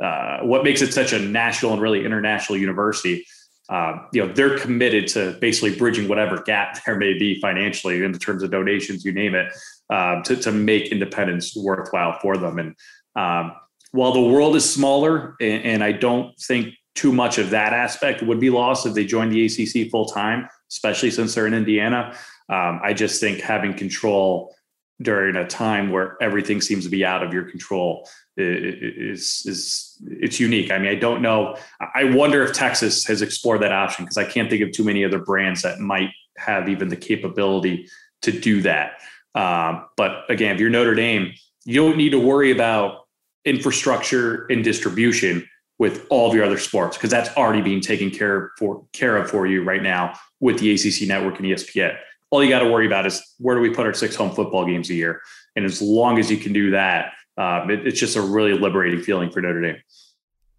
uh, what makes it such a national and really international university. Uh, you know, they're committed to basically bridging whatever gap there may be financially in terms of donations, you name it, uh, to, to make independence worthwhile for them. And um, while the world is smaller, and, and I don't think too much of that aspect would be lost if they joined the ACC full time, especially since they're in Indiana. Um, I just think having control during a time where everything seems to be out of your control is is it's unique. I mean, I don't know. I wonder if Texas has explored that option because I can't think of too many other brands that might have even the capability to do that. Um, but again, if you're Notre Dame, you don't need to worry about infrastructure and distribution with all of your other sports because that's already being taken care for care of for you right now with the ACC network and ESPN. All you got to worry about is where do we put our six home football games a year, and as long as you can do that, um, it, it's just a really liberating feeling for Notre Dame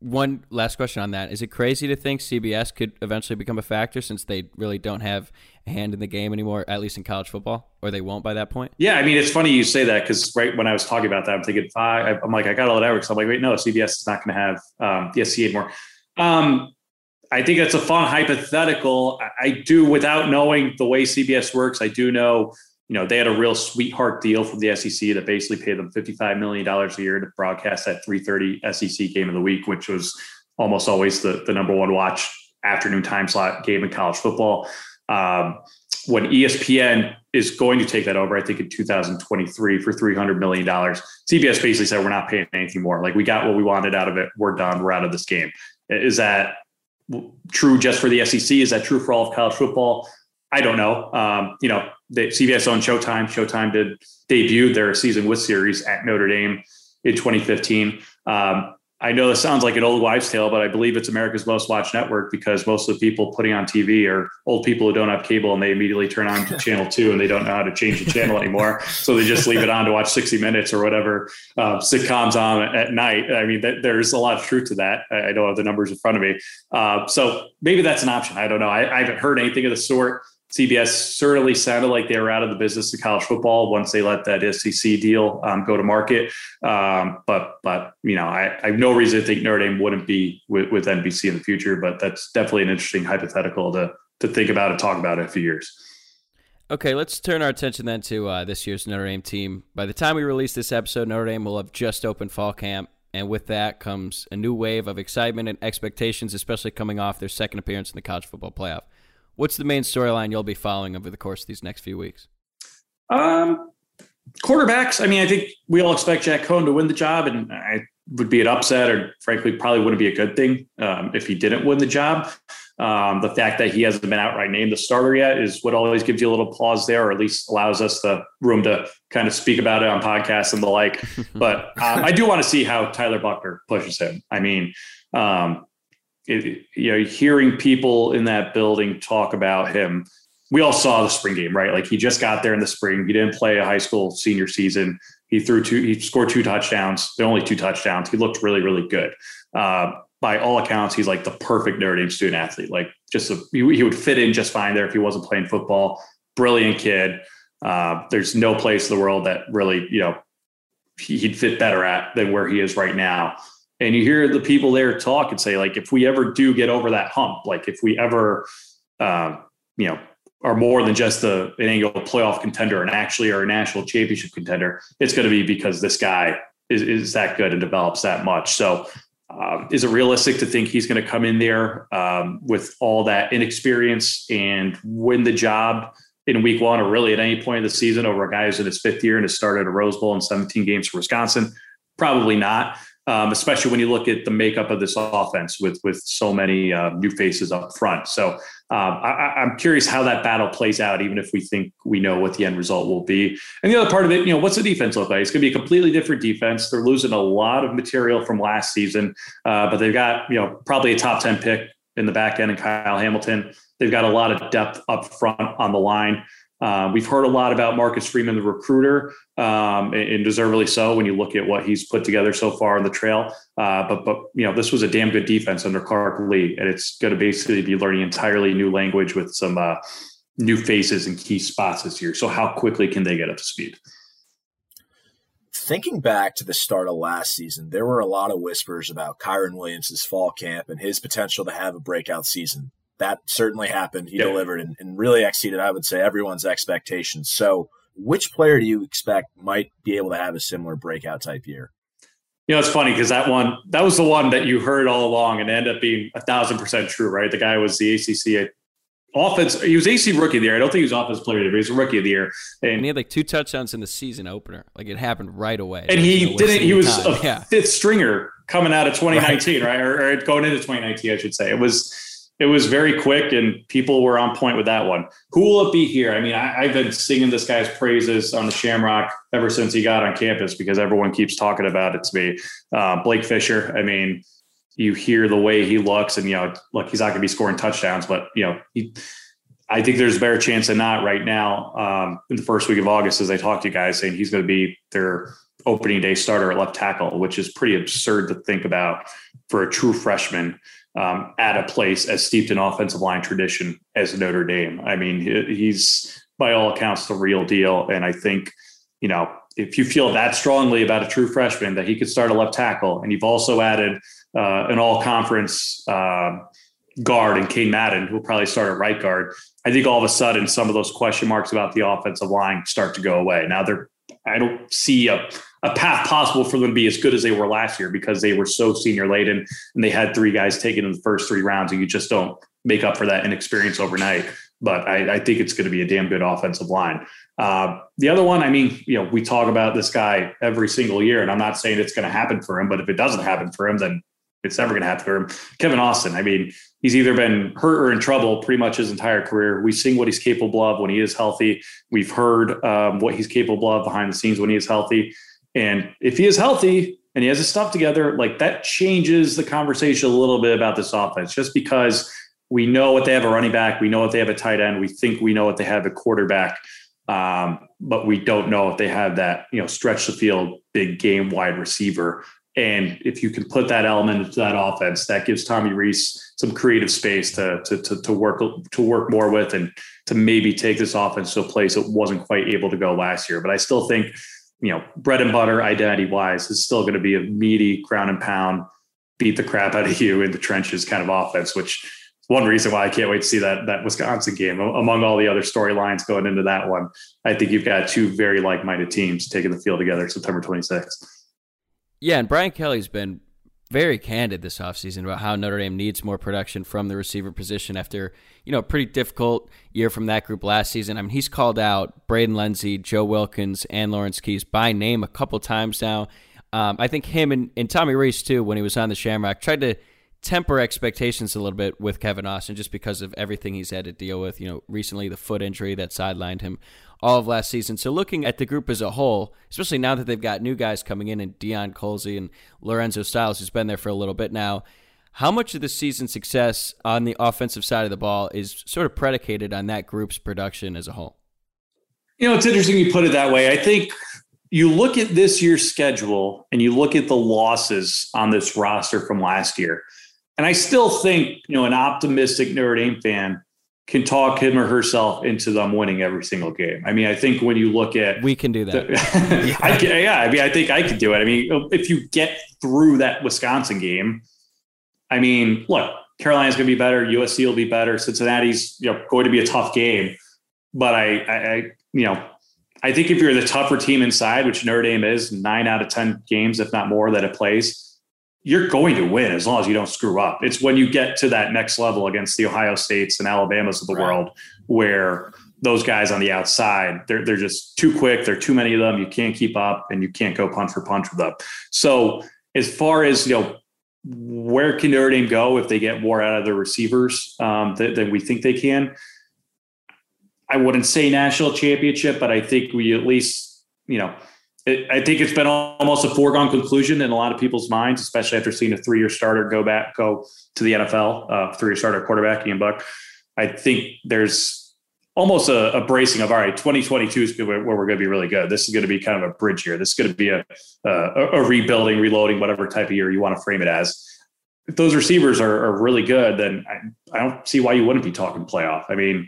one last question on that. Is it crazy to think CBS could eventually become a factor since they really don't have a hand in the game anymore, at least in college football, or they won't by that point? Yeah, I mean, it's funny you say that because right when I was talking about that, I'm thinking, I, am like, I got all that networks. I'm like, wait, no, CBS is not going to have um, the SC anymore. Um, I think that's a fun hypothetical. I, I do, without knowing the way CBS works, I do know you know, they had a real sweetheart deal from the SEC that basically paid them $55 million a year to broadcast that 330 SEC game of the week, which was almost always the, the number one watch afternoon time slot game in college football. Um, when ESPN is going to take that over, I think in 2023 for $300 million, CBS basically said, we're not paying anything more. Like we got what we wanted out of it. We're done. We're out of this game. Is that true just for the SEC? Is that true for all of college football? I don't know. Um, you know, the CBS owned Showtime. Showtime did debut their season with series at Notre Dame in 2015. Um, I know this sounds like an old wives' tale, but I believe it's America's most watched network because most of the people putting on TV are old people who don't have cable and they immediately turn on to channel two and they don't know how to change the channel anymore. So they just leave it on to watch 60 Minutes or whatever uh, sitcoms on at night. I mean, that, there's a lot of truth to that. I, I, don't have the numbers in front of me. Uh, so maybe that's an option. I don't know. I, I haven't heard anything of the sort. CBS certainly sounded like they were out of the business of college football once they let that SEC deal um, go to market. Um, but but you know, I, I, have no reason to think Notre Dame wouldn't be with, with, NBC in the future. But that's definitely an interesting hypothetical to to think about and talk about in a few years. Okay, let's turn our attention then to uh, this year's Notre Dame team. By the time we release this episode, Notre Dame will have just opened fall camp. And with that comes a new wave of excitement and expectations, especially coming off their second appearance in the college football playoff. What's the main storyline you'll be following over the course of these next few weeks? Um, quarterbacks. I mean, I think we all expect Jack Coan to win the job, and I would be an upset, or frankly, probably wouldn't be a good thing um, if he didn't win the job. Um, the fact that he hasn't been outright named the starter yet is what always gives you a little pause there, or at least allows us the room to kind of speak about it on podcasts and the like. but um, I do want to see how Tyler Buchner pushes him. I mean, um, it, you know, hearing people in that building talk about him, we all saw the spring game, right? Like he just got there in the spring. He didn't play a high school senior season. He threw two, he scored two touchdowns, the only two touchdowns. He looked really, really good. Uh, by all accounts, he's like the perfect Notre Dame student athlete. Like just a, he, he, would fit in just fine there if he wasn't playing football. Brilliant kid. Uh, there's no place in the world that really, you know, he'd fit better at than where he is right now and you hear the people there talk and say like if we ever do get over that hump like if we ever uh, you know are more than just a, an annual playoff contender and actually are a national championship contender, it's going to be because this guy is, is that good and develops that much. So, um, is it realistic to think he's going to come in there um, with all that inexperience and win the job in week one or really at any point in the season over a guy who's in his fifth year and has started a Rose Bowl in 17 games for Wisconsin? Probably not um, especially when you look at the makeup of this offense with with so many uh, new faces up front. So um, I, am curious how that battle plays out, even if we think we know what the end result will be. And the other part of it, you know, what's the defense look like? It's going to be a completely different defense. They're losing a lot of material from last season, uh, but they've got you know probably a top ten pick in the back end and Kyle Hamilton. They've got a lot of depth up front on the line. Uh, we've heard a lot about Marcus Freeman, the recruiter, um, and, deservedly so when you look at what he's put together so far on the trail. Uh, but but you know this was a damn good defense under Clark Lea, and it's going to basically be learning entirely new language with some uh, new faces and key spots this year. So how quickly can they get up to speed? Thinking back to the start of last season, there were a lot of whispers about Kyren Williams' fall camp and his potential to have a breakout season that certainly happened. He yep. delivered and, and, really exceeded, I would say, everyone's expectations. So, which player do you expect might be able to have a similar breakout type year? You know, it's funny because that one, that was the one that you heard all along and ended up being a thousand percent true, right? The guy was the ACC offense. He was AC rookie of the year. I don't think he was offense player of the year. He was rookie of the year, and, and, he had like two touchdowns in the season opener. Like it happened right away. And he didn't. He was time. a yeah. fifth stringer coming out of 2019, right? right? Or, or, going into 2019, I should say. It was it was very quick and people were on point with that one. Who will it be here? I mean, I, have been singing this guy's praises on the Shamrock ever since he got on campus because everyone keeps talking about it to me. Uh, Blake Fisher, I mean, you hear the way he looks and, you know, look, he's not going to be scoring touchdowns, but, you know, he, I think there's a better chance than not right now um, in the first week of August as I talk to you guys saying he's going to be their opening day starter at left tackle, which is pretty absurd to think about for a true freshman um, at a place as steeped in offensive line tradition as Notre Dame. I mean, he's by all accounts the real deal. And I think, you know, if you feel that strongly about a true freshman that he could start a left tackle, and you've also added uh, an all conference uh, guard and Cain Madden, who will probably start at right guard, I think all of a sudden some of those question marks about the offensive line start to go away. Now they're I don't see a a path possible for them to be as good as they were last year because they were so senior laden and they had three guys taken in the first three rounds, and you just don't make up for that inexperience overnight. But I, I think it's going to be a damn good offensive line. Uh, the other one, I mean, you know, we talk about this guy every single year, and I'm not saying it's going to happen for him, but if it doesn't happen for him, then it's never going to happen for him. Kevin Austin, I mean, he's either been hurt or in trouble pretty much his entire career. We've seen what he's capable of when he is healthy. We've heard um, what he's capable of behind the scenes when he is healthy. And if he is healthy and he has his stuff together, like that changes the conversation a little bit about this offense just because we know what they have a running back, we know what they have a tight end, we think we know what they have a quarterback. Um, but we don't know if they have that, you know, stretch the field, big game wide receiver. And if you can put that element into that offense, that gives Tommy Rees some creative space to, to, to, to work to work more with and to maybe take this offense to a place it wasn't quite able to go last year. But I still think you know, bread and butter identity wise is still going to be a meaty ground and pound, beat the crap out of you in the trenches kind of offense, which is one reason why I can't wait to see that that Wisconsin game. Among all the other storylines going into that one, I think you've got two very like-minded teams taking the field together September 26th. Yeah, and Brian Kelly's been very candid this offseason about how Notre Dame needs more production from the receiver position after, you know, a pretty difficult year from that group last season. I mean, he's called out Braden Lenzy, Joe Wilkins, and Lawrence Keys by name a couple times now. Um, I think him and, and Tommy Rees, too, when he was on the Shamrock, tried to temper expectations a little bit with Kevin Austin just because of everything he's had to deal with. You know, recently the foot injury that sidelined him all of last season. So looking at the group as a whole, especially now that they've got new guys coming in and Deion Colzie and Lorenzo Styles, who's been there for a little bit now, how much of the season's success on the offensive side of the ball is sort of predicated on that group's production as a whole? You know, it's interesting you put it that way. I think you look at this year's schedule and you look at the losses on this roster from last year. And I still think, you know, an optimistic Notre Dame fan can talk him or herself into them winning every single game. I mean, I think when you look at we can do that. The, I can, yeah, I mean, I think I could do it. I mean, if you get through that Wisconsin game, I mean, look, Carolina's going to be better. USC will be better. Cincinnati's you know going to be a tough game. but I, I, I, you know, I think if you're the tougher team inside, which Notre Dame is, nine out of ten games, if not more, that it plays, you're going to win as long as you don't screw up. It's when you get to that next level against the Ohio States and Alabamas of the right. world where those guys on the outside, they're they're just too quick. There are too many of them. You can't keep up, and you can't go punch for punch with them. So as far as you know, where can Notre Dame go if they get more out of their receivers um, than, than we think they can? I wouldn't say national championship, but I think we at least you know it, I think it's been almost a foregone conclusion in a lot of people's minds, especially after seeing a three-year starter go back, go to the NFL, uh, three-year starter quarterback Ian Book. I think there's almost a, a, bracing of all right 2022 is where we're going to be really good. This is going to be kind of a bridge year. This is going to be a, a, a rebuilding reloading whatever type of year you want to frame it as. If those receivers are, are really good then I, I, don't see why you wouldn't be talking playoff. I mean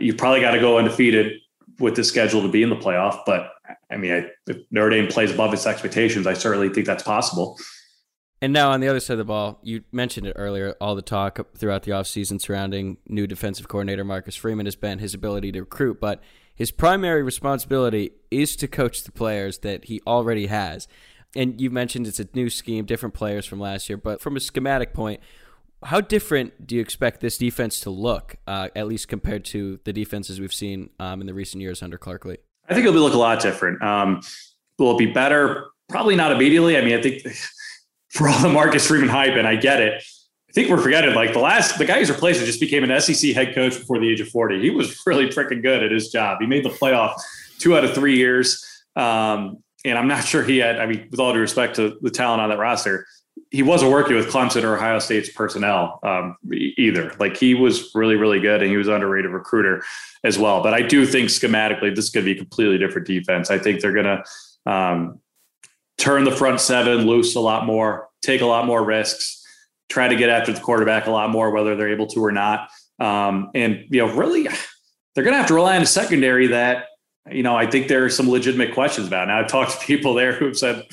you probably got to go undefeated with the schedule to be in the playoff but i mean I, if notre dame plays above its expectations i certainly think that's possible and now on the other side of the ball, you mentioned it earlier, all the talk throughout the offseason surrounding new defensive coordinator Marcus Freeman has been his ability to recruit, but his primary responsibility is to coach the players that he already has. And you mentioned it's a new scheme, different players from last year, but from a schematic point, how different do you expect this defense to look, uh, at least compared to the defenses we've seen um, in the recent years under Clark Lea? I think it'll be look a lot different. Um, will it be better? Probably not immediately. I mean, I think for all the Marcus Freeman hype, and I get it. I think we're forgetting like the last the guy who's replaced just became an SEC head coach before the age of 40. He was really freaking good at his job. He made the playoff two out of three years. Um, and I'm not sure he had, I mean, with all due respect to the talent on that roster, he wasn't working with Clemson or Ohio State's personnel um, either. Like he was really, really good and he was underrated recruiter as well. But I do think schematically, this is going to be a completely different defense. I think they're going to, um, turn the front seven loose a lot more, take a lot more risks, try to get after the quarterback a lot more, whether they're able to or not. Um, and, you know, really, they're going to have to rely on a secondary that, you know, I think there are some legitimate questions about. Now, I've talked to people there who have said,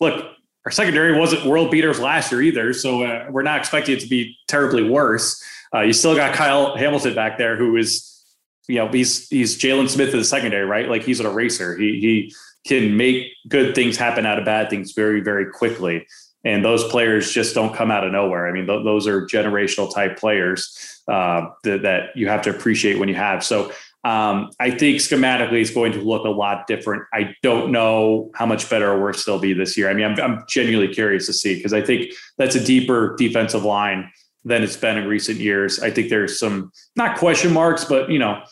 look, our secondary wasn't world beaters last year either. So uh, we're not expecting it to be terribly worse. Uh, you still got Kyle Hamilton back there who is, you know, he's he's Jaylon Smith in the secondary, right? Like he's an eraser. He he can make good things happen out of bad things very, very quickly. And those players just don't come out of nowhere. I mean, th- those are generational type players uh, that, that you have to appreciate when you have. So um, I think schematically it's going to look a lot different. I don't know how much better or worse they'll be this year. I mean, I'm, I'm genuinely curious to see because I think that's a deeper defensive line than it's been in recent years. I think there's some not question marks, but you know,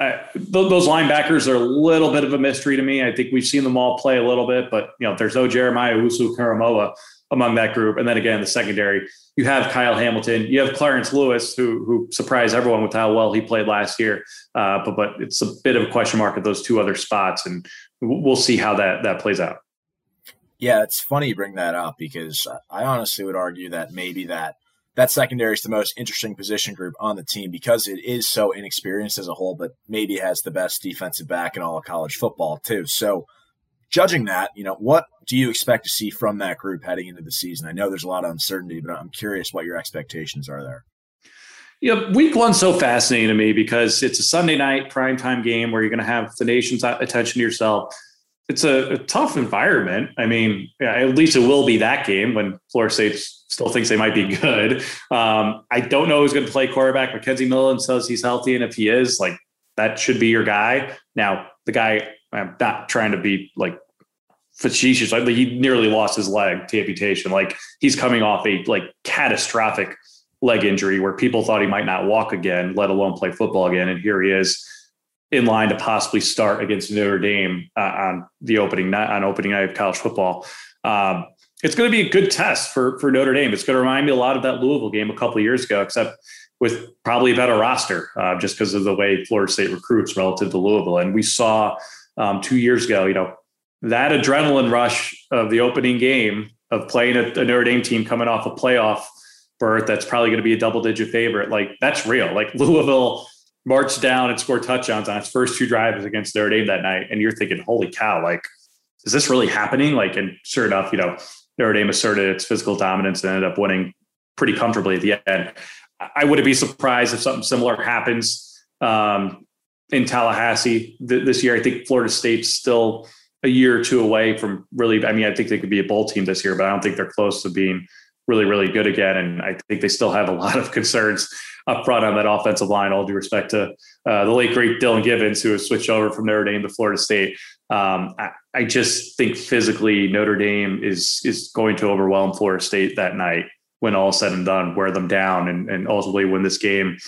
uh, those linebackers are a little bit of a mystery to me. I think we've seen them all play a little bit, but you know, there's no Jeremiah Owusu-Koramoah among that group. And then again, the secondary, you have Kyle Hamilton, you have Clarence Lewis, who who surprised everyone with how well he played last year. Uh, but but it's a bit of a question mark at those two other spots, and we'll see how that that plays out. Yeah, it's funny you bring that up because I honestly would argue that maybe that that secondary is the most interesting position group on the team because it is so inexperienced as a whole, but maybe has the best defensive back in all of college football too. So, judging that, you know, what do you expect to see from that group heading into the season? I know there's a lot of uncertainty, but I'm curious what your expectations are there. Yeah, week one's so fascinating to me because it's a Sunday night primetime game where you're going to have the nation's attention to yourself it's a, a, tough environment. I mean, yeah, at least it will be that game when Florida State still thinks they might be good. Um, I don't know who's going to play quarterback. McKenzie Milton says he's healthy, and if he is, like that should be your guy. Now, the guy, I'm not trying to be like facetious. Like he nearly lost his leg to amputation. Like he's coming off a like catastrophic leg injury where people thought he might not walk again, let alone play football again, and here he is in line to possibly start against Notre Dame uh, on the opening night on opening night of college football. Um, it's going to be a good test for for Notre Dame. It's going to remind me a lot of that Louisville game a couple of years ago, except with probably a better roster, uh, just because of the way Florida State recruits relative to Louisville. And we saw um, two years ago, you know, that adrenaline rush of the opening game of playing a, a Notre Dame team coming off a playoff berth that's probably going to be a double digit favorite. Like that's real. Like Louisville marched down and scored touchdowns on its first two drives against Notre Dame that night. And you're thinking, holy cow, like, is this really happening? Like, and sure enough, you know, Notre Dame asserted its physical dominance and ended up winning pretty comfortably at the end. I wouldn't be surprised if something similar happens um, in Tallahassee th- this year. I think Florida State's still a year or two away from really. I mean, I think they could be a bowl team this year, but I don't think they're close to being really, really good again. And I think they still have a lot of concerns up front on that offensive line. All due respect to uh, the late great Dillan Gibbons, who has switched over from Notre Dame to Florida State. Um, I, I, just think physically Notre Dame is is going to overwhelm Florida State that night when all said and done, wear them down, and, and ultimately win this game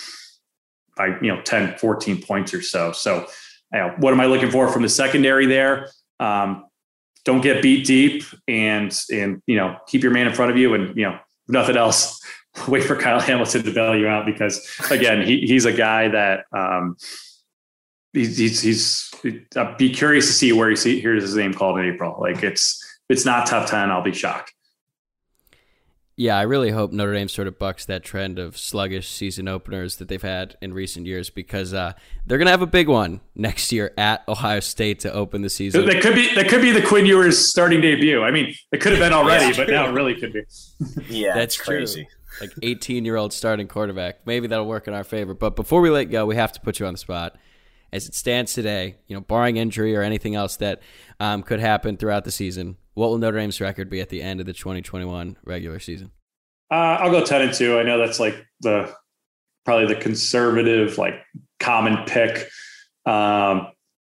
by you know 10, 14 points or so. So, you know, what am I looking for from the secondary there? Um, don't get beat deep, and and you know keep your man in front of you, and you know nothing else wait for Kyle Hamilton to bail you out because again, he, he's a guy that um, he's, he's, he's uh, be curious to see where he see, hears his name called in April. Like it's it's not top ten. I'll be shocked. Yeah, I really hope Notre Dame sort of bucks that trend of sluggish season openers that they've had in recent years because uh, they're going to have a big one next year at Ohio State to open the season. That could be that could be the Quinn Ewers starting debut. I mean, it could have been already, but now it really could be. Yeah, that's crazy. True like 18 year old starting quarterback. Maybe that'll work in our favor. But before we let go, we have to put you on the spot. As it stands today, you know, barring injury or anything else that um, could happen throughout the season, what will Notre Dame's record be at the end of the 2021 regular season? Uh, I'll go 10 and 2. I know that's like the probably the conservative, like common pick. Um,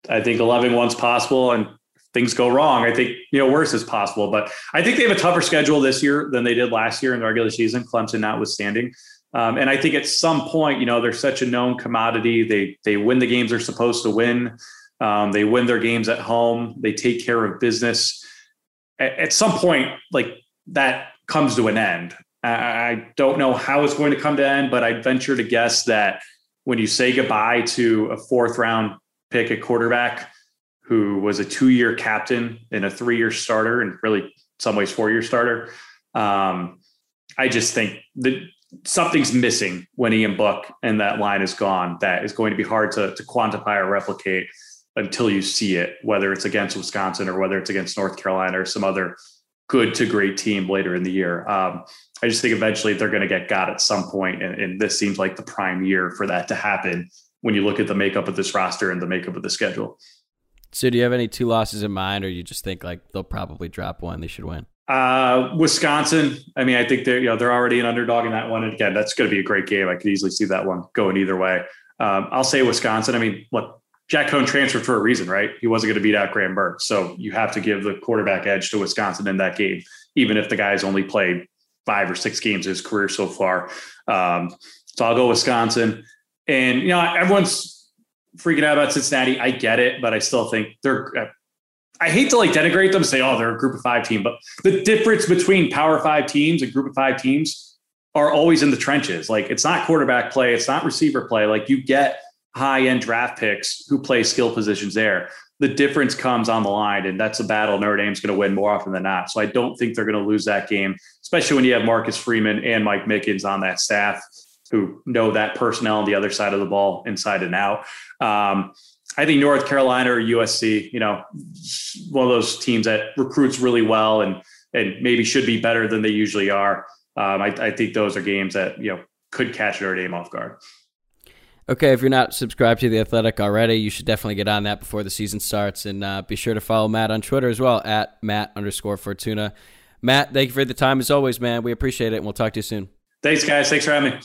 I think 11 one's possible. And things go wrong, I think you know worse is possible. But I think they have a tougher schedule this year than they did last year in the regular season, Clemson notwithstanding. Um, and I think at some point, you know, they're such a known commodity. They they win the games they're supposed to win. Um, they win their games at home. They take care of business. At, some point, like that comes to an end. I, I don't know how it's going to come to end, but I venture to guess that when you say goodbye to a fourth round pick at quarterback, who was a two year captain and a three year starter, and really some ways four year starter. Um, I just think that something's missing when Ian Book and that line is gone. That is going to be hard to, to quantify or replicate until you see it, whether it's against Wisconsin or whether it's against North Carolina or some other good to great team later in the year. Um, I just think eventually they're going to get got at some point, and, and this seems like the prime year for that to happen when you look at the makeup of this roster and the makeup of the schedule. So, do you have any two losses in mind, or you just think like they'll probably drop one? They should win. Uh, Wisconsin. I mean, I think they're you know they're already an underdog in that one. And again, that's going to be a great game. I could easily see that one going either way. Um, I'll say Wisconsin. I mean, look, Jack Coan transferred for a reason, right? He wasn't going to beat out Graham Burke. so you have to give the quarterback edge to Wisconsin in that game, even if the guy's only played five or six games his career so far. Um, so I'll go Wisconsin. And you know, everyone's freaking out about Cincinnati. I get it, but I still think they're. Uh, I hate to like denigrate them say, oh, they're a group of five team, but the difference between power five teams and group of five teams are always in the trenches. Like it's not quarterback play, it's not receiver play. Like you get high end draft picks who play skill positions there. The difference comes on the line, and that's a battle Notre Dame's going to win more often than not. So I don't think they're going to lose that game, especially when you have Marcus Freeman and Mike Mickens on that staff who know that personnel on the other side of the ball inside and out. Um, I think North Carolina or USC, you know, one of those teams that recruits really well and and maybe should be better than they usually are. Um, I, I, think those are games that you know could catch Notre Dame off guard. Okay, if you're not subscribed to the Athletic already, you should definitely get on that before the season starts, and uh, be sure to follow Matt on Twitter as well at Matt underscore Fortuna. Matt, thank you for the time as always, man. We appreciate it, and we'll talk to you soon. Thanks, guys. Thanks for having me.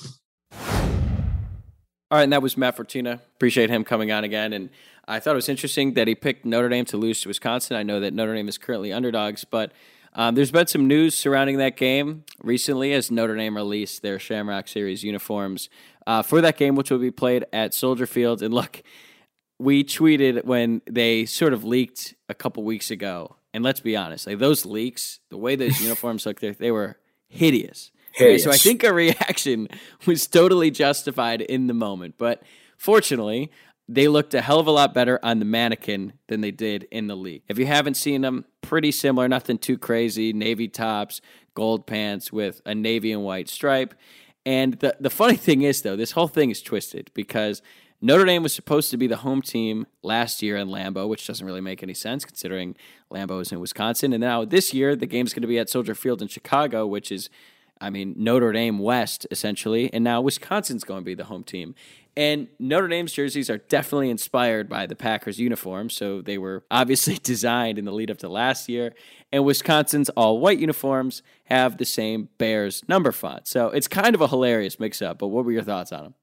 All right, and that was Matt Fortuna. Appreciate him coming on again. And I thought it was interesting that he picked Notre Dame to lose to Wisconsin. I know that Notre Dame is currently underdogs, but um, there's been some news surrounding that game recently as Notre Dame released their Shamrock Series uniforms uh, for that game, which will be played at Soldier Field. And look, we tweeted when they sort of leaked a couple weeks ago. And let's be honest, like those leaks, the way those uniforms looked, they were hideous. Okay, so I think our reaction was totally justified in the moment. But fortunately, they looked a hell of a lot better on the mannequin than they did in the league. If you haven't seen them, pretty similar, nothing too crazy. Navy tops, gold pants with a navy and white stripe. And the, the funny thing is, though, this whole thing is twisted because Notre Dame was supposed to be the home team last year in Lambeau, which doesn't really make any sense considering Lambeau is in Wisconsin. And now this year, the game's going to be at Soldier Field in Chicago, which is I mean, Notre Dame West, essentially, and now Wisconsin's going to be the home team. And Notre Dame's jerseys are definitely inspired by the Packers uniform, so they were obviously designed in the lead up to last year. And Wisconsin's all white uniforms have the same Bears number font. So it's kind of a hilarious mix up, but what were your thoughts on them?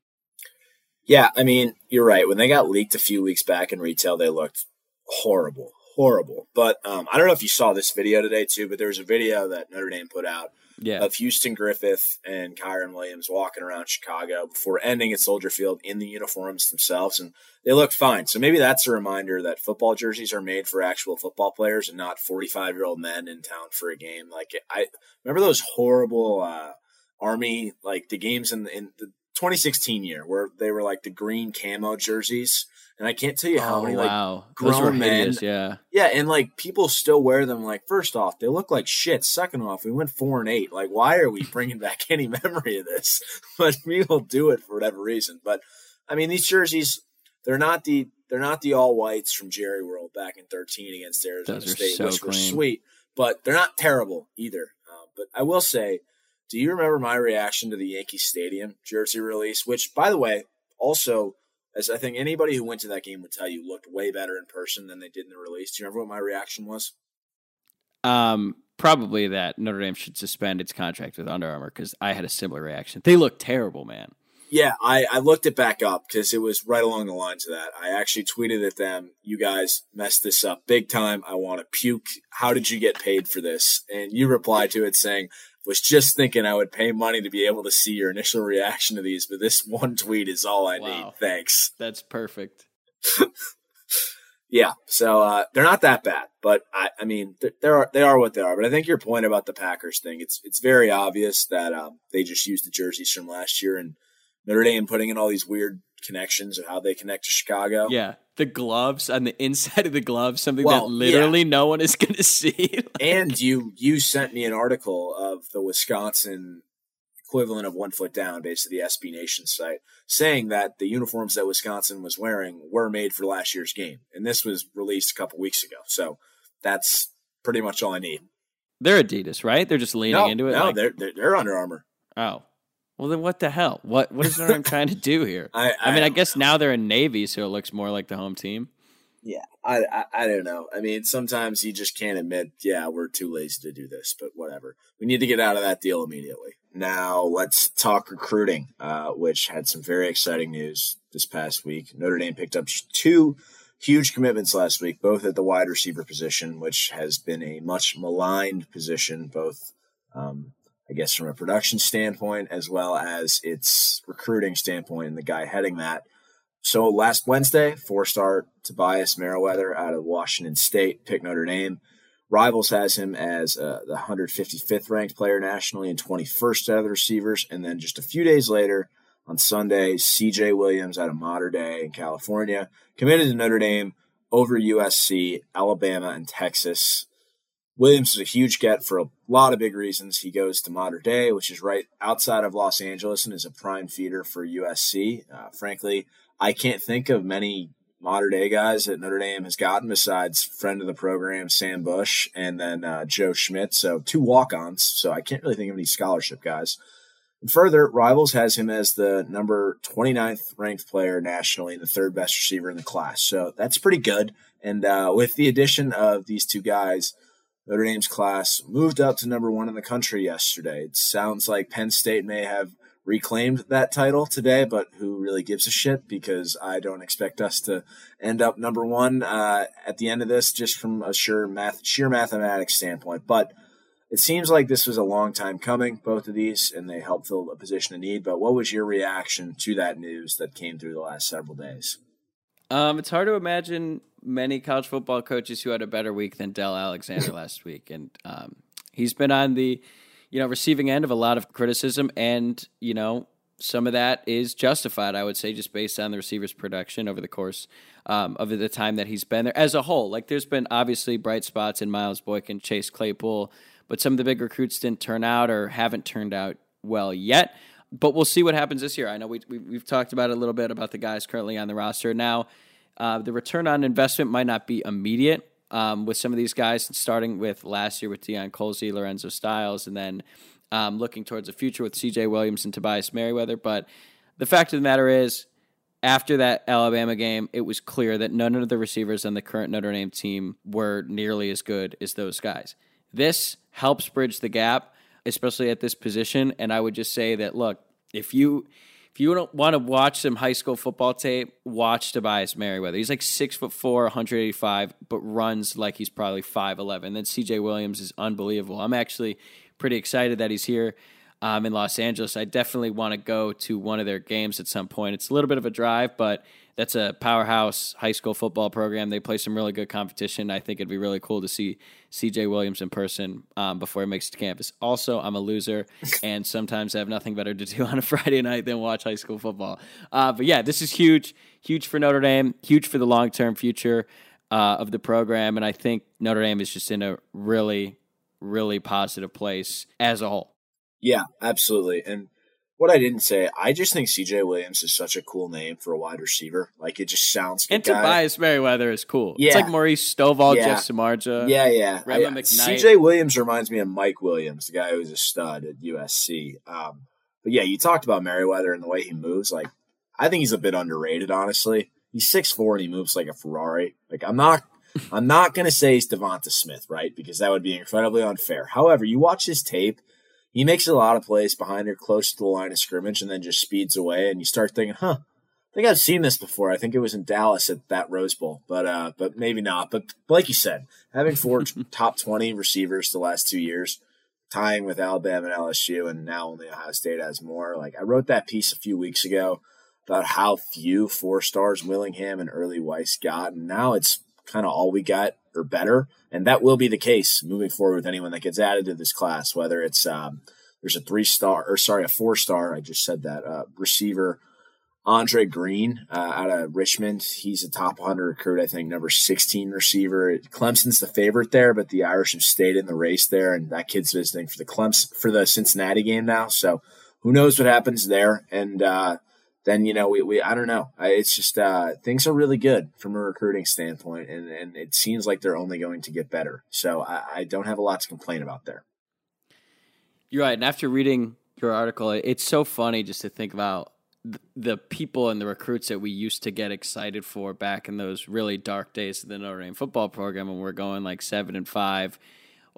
Yeah, I mean, you're right. When they got leaked a few weeks back in retail, they looked horrible, horrible. But um, I don't know if you saw this video today too, but there was a video that Notre Dame put out Yeah. of Houston Griffith and Kyren Williams walking around Chicago before ending at Soldier Field in the uniforms themselves, and they look fine. So maybe that's a reminder that football jerseys are made for actual football players and not forty-five-year-old men in town for a game. Like I remember those horrible uh, Army like the games in in the 2016 year where they were like the green camo jerseys, and I can't tell you how oh, many like wow. Grown men hideous, yeah. yeah, and like people still wear them. Like, first off, they look like shit. Second off, we went four and eight. Like, why are we bringing back any memory of this? But we will do it for whatever reason. But I mean, these jerseys, they're not the they're not the all whites from Jerry World back in thirteen against Arizona State, so which were sweet. But they're not terrible either. Uh, but I will say, do you remember my reaction to the Yankee Stadium jersey release? Which, by the way, also as I think anybody who went to that game would tell you, looked way better in person than they did in the release. Do you remember what my reaction was? Um, probably that Notre Dame should suspend its contract with Under Armour because I had a similar reaction. They look terrible, man. Yeah, I, I looked it back up because it was right along the lines of that. I actually tweeted at them, "You guys messed this up big time. I want to puke. How did you get paid for this?" And you replied to it saying, "Was just thinking I would pay money to be able to see your initial reaction to these, but this one tweet is all I Wow. need. Thanks." That's perfect. Yeah, so uh, they're not that bad, but I, I mean, th- they are they are what they are. But I think your point about the Packers thing, it's it's very obvious that um, they just used the jerseys from last year, and Notre Dame putting in all these weird connections of how they connect to Chicago. Yeah, the gloves on the inside of the gloves, something Well, that literally no one is going to see. and you you sent me an article of the Wisconsin equivalent of one foot down, based basically the SB Nation site, saying that the uniforms that Wisconsin was wearing were made for last year's game, and this was released a couple weeks ago. So that's pretty much all I need. They're Adidas, right? They're just leaning no, into it. No, like, they're, they're they're Under Armour. oh, well then what the hell? What what is Notre Dame trying to do here? I I mean, I guess now they're in navy, so it looks more like the home team. Yeah, I, I I don't know. I mean, sometimes you just can't admit, yeah, we're too lazy to do this, but whatever. We need to get out of that deal immediately. Now let's talk recruiting, uh, which had some very exciting news this past week. Notre Dame picked up two huge commitments last week, both at the wide receiver position, which has been a much maligned position, both um, I guess from a production standpoint as well as its recruiting standpoint, and the guy heading that. So last Wednesday, four-star Tobias Merriweather out of Washington State picked Notre Dame. Rivals has him as uh, the 155th ranked player nationally and 21st out of the receivers. And then just a few days later, on Sunday, C.J. Williams out of Mater Dei in California committed to Notre Dame over USC, Alabama, and Texas. Williams is a huge get for a lot of big reasons. He goes to Mater Dei, which is right outside of Los Angeles and is a prime feeder for USC. Uh, frankly, I can't think of many Mater Dei guys that Notre Dame has gotten besides friend of the program Sam Bush and then uh, Joe Schmidt. So two walk-ons. So I can't really think of any scholarship guys. And further, Rivals has him as the number 29th ranked player nationally and the third best receiver in the class. So that's pretty good. And uh, with the addition of these two guys, Notre Dame's class moved up to number one in the country yesterday. It sounds like Penn State may have reclaimed that title today, but who really gives a shit? Because I don't expect us to end up number one uh, at the end of this, just from a sure math, sheer mathematics standpoint. But it seems like this was a long time coming, both of these, and they helped fill a position of need. But what was your reaction to that news that came through the last several days? Um, it's hard to imagine many college football coaches who had a better week than Del Alexander last week, and um, he's been on the you know receiving end of a lot of criticism, and you know some of that is justified. I would say just based on the receiver's production over the course um, of the time that he's been there as a whole. Like there's been obviously bright spots in Miles Boykin, Chase Claypool, but some of the big recruits didn't turn out or haven't turned out well yet but we'll see what happens this year. I know we, we we've talked about a little bit about the guys currently on the roster. Now, uh, the return on investment might not be immediate um, with some of these guys, starting with last year with Deion Colzie, Lorenzo Styles, and then um, looking towards the future with C.J. Williams and Tobias Merriweather. But the fact of the matter is, after that Alabama game, it was clear that none of the receivers on the current Notre Dame team were nearly as good as those guys. This helps bridge the gap, especially at this position. And I would just say that look, if you if you don't want to watch some high school football tape, watch Tobias Merriweather. He's like six foot four, 185, but runs like he's probably 5'11. Then CJ Williams is unbelievable. I'm actually pretty excited that he's here um, in Los Angeles. I definitely want to go to one of their games at some point. It's a little bit of a drive, but that's a powerhouse high school football program. They play some really good competition. I think it'd be really cool to see CJ Williams in person um, before he makes it to campus. Also, I'm a loser, and sometimes I have nothing better to do on a Friday night than watch high school football. Uh, but yeah, this is huge, huge for Notre Dame, huge for the long term future uh, of the program, and I think Notre Dame is just in a really, really positive place as a whole. Yeah, absolutely. And what I didn't say, I just think CJ Williams is such a cool name for a wide receiver. Like it just sounds good. And Tobias Merriweather is cool. Yeah. It's like Maurice Stovall, yeah. Jeff Samardzija. Yeah, yeah. I, CJ Williams reminds me of Mike Williams, the guy who was a stud at USC. Um, but yeah, you talked about Merriweather and the way he moves. Like, I think he's a bit underrated, honestly. He's six four and he moves like a Ferrari. Like I'm not I'm not gonna say he's DeVonta Smith, right? Because that would be incredibly unfair. However, you watch his tape he makes a lot of plays behind her close to the line of scrimmage and then just speeds away and you start thinking, huh, I think I've seen this before. I think it was in Dallas at that Rose Bowl, but uh, but maybe not. But like you said, having four top twenty receivers the last two years, tying with Alabama and LSU, and now only Ohio State has more. Like I wrote that piece a few weeks ago about how few four stars Willingham and Early Weis got, and now it's kind of all we got or better. And that will be the case moving forward with anyone that gets added to this class, whether it's um, there's a three star or sorry, a four star. I just said that uh, receiver Andre Greene uh, out of Richmond. He's a top 100 recruit, I think, number 16 receiver. Clemson's the favorite there, but the Irish have stayed in the race there, and that kid's visiting for the Clemson for the Cincinnati game now. So who knows what happens there? And uh, then you know we, we I don't know. It's just uh, things are really good from a recruiting standpoint, and and it seems like they're only going to get better. So I, I don't have a lot to complain about there. You're right. And after reading your article, it's so funny just to think about the people and the recruits that we used to get excited for back in those really dark days of the Notre Dame football program when we're going like seven and five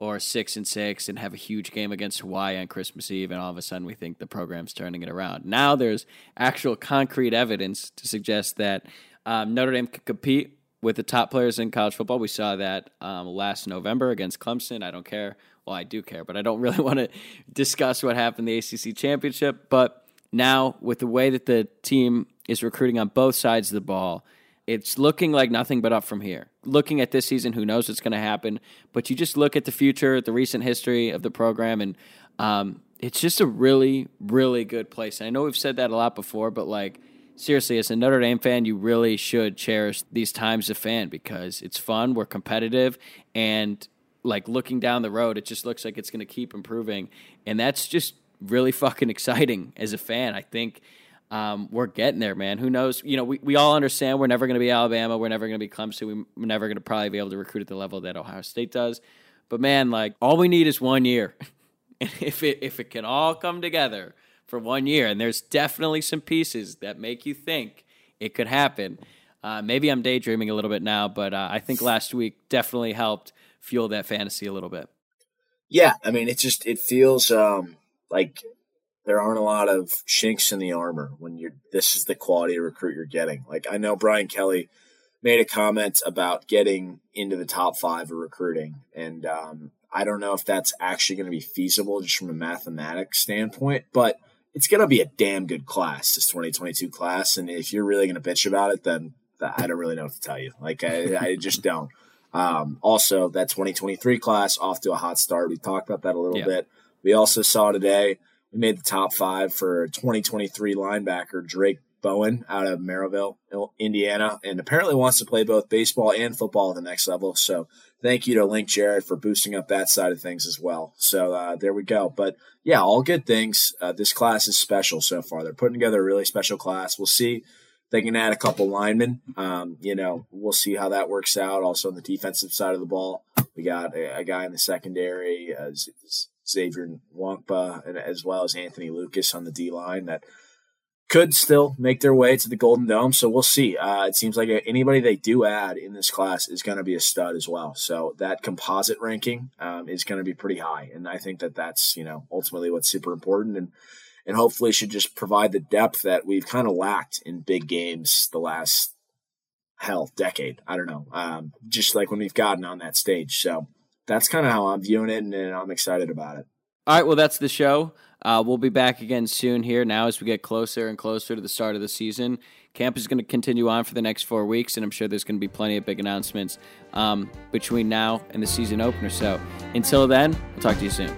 or six and six and have a huge game against Hawaii on Christmas Eve, and all of a sudden we think the program's turning it around. Now there's actual concrete evidence to suggest that um, Notre Dame can compete with the top players in college football. We saw that um, last November against Clemson. I don't care. Well, I do care, but I don't really want to discuss what happened in the ACC championship. But now, with the way that the team is recruiting on both sides of the ball, it's looking like nothing but up from here. Looking at this season, who knows what's going to happen? But you just look at the future, the recent history of the program, and um, it's just a really, really good place. And I know we've said that a lot before, but like seriously, as a Notre Dame fan, you really should cherish these times of fan because it's fun, we're competitive, and like looking down the road, it just looks like it's going to keep improving, and that's just really fucking exciting as a fan. I think um, we're getting there, man. Who knows? You know, we, we all understand we're never going to be Alabama. We're never going to be Clemson. We're never going to probably be able to recruit at the level that Ohio State does. But man, like all we need is one year. and if it if it can all come together for one year, and there's definitely some pieces that make you think it could happen. Uh, maybe I'm daydreaming a little bit now, but uh, I think last week definitely helped fuel that fantasy a little bit. Yeah, I mean, it just it feels um, like there aren't a lot of chinks in the armor when you're this is the quality of recruit you're getting. Like I know Brian Kelly made a comment about getting into the top five of recruiting, and um, I don't know if that's actually going to be feasible just from a mathematics standpoint, but it's going to be a damn good class, this 2022 class. And if you're really going to bitch about it, then I don't really know what to tell you. Like I, I just don't. Um, also, that 2023 class off to a hot start. We talked about that a little yeah. bit. We also saw today we made the top five for 2023 linebacker Drayk Bowen out of Merrillville, Indiana, and apparently wants to play both baseball and football at the next level. So thank you to Link Jared for boosting up that side of things as well. So uh, there we go. But yeah, all good things. Uh, this class is special so far. They're putting together a really special class. We'll see. They can add a couple linemen. Um, you know, we'll see how that works out. Also on the defensive side of the ball, we got a, a guy in the secondary, uh, Xavier Nwankpa, and as well as Anthony Lucas on the D line that could still make their way to the Golden Dome. So we'll see. Uh, it seems like anybody they do add in this class is going to be a stud as well. So that composite ranking um, is going to be pretty high, and I think that that's you know ultimately what's super important and and hopefully should just provide the depth that we've kind of lacked in big games the last hell decade. I don't know, um, just like when we've gotten on that stage. So that's kind of how I'm viewing it, and, and I'm excited about it. All right, well, that's the show. Uh, we'll be back again soon here now as we get closer and closer to the start of the season. Camp is going to continue on for the next four weeks, and I'm sure there's going to be plenty of big announcements um, between now and the season opener. So until then, we'll talk to you soon.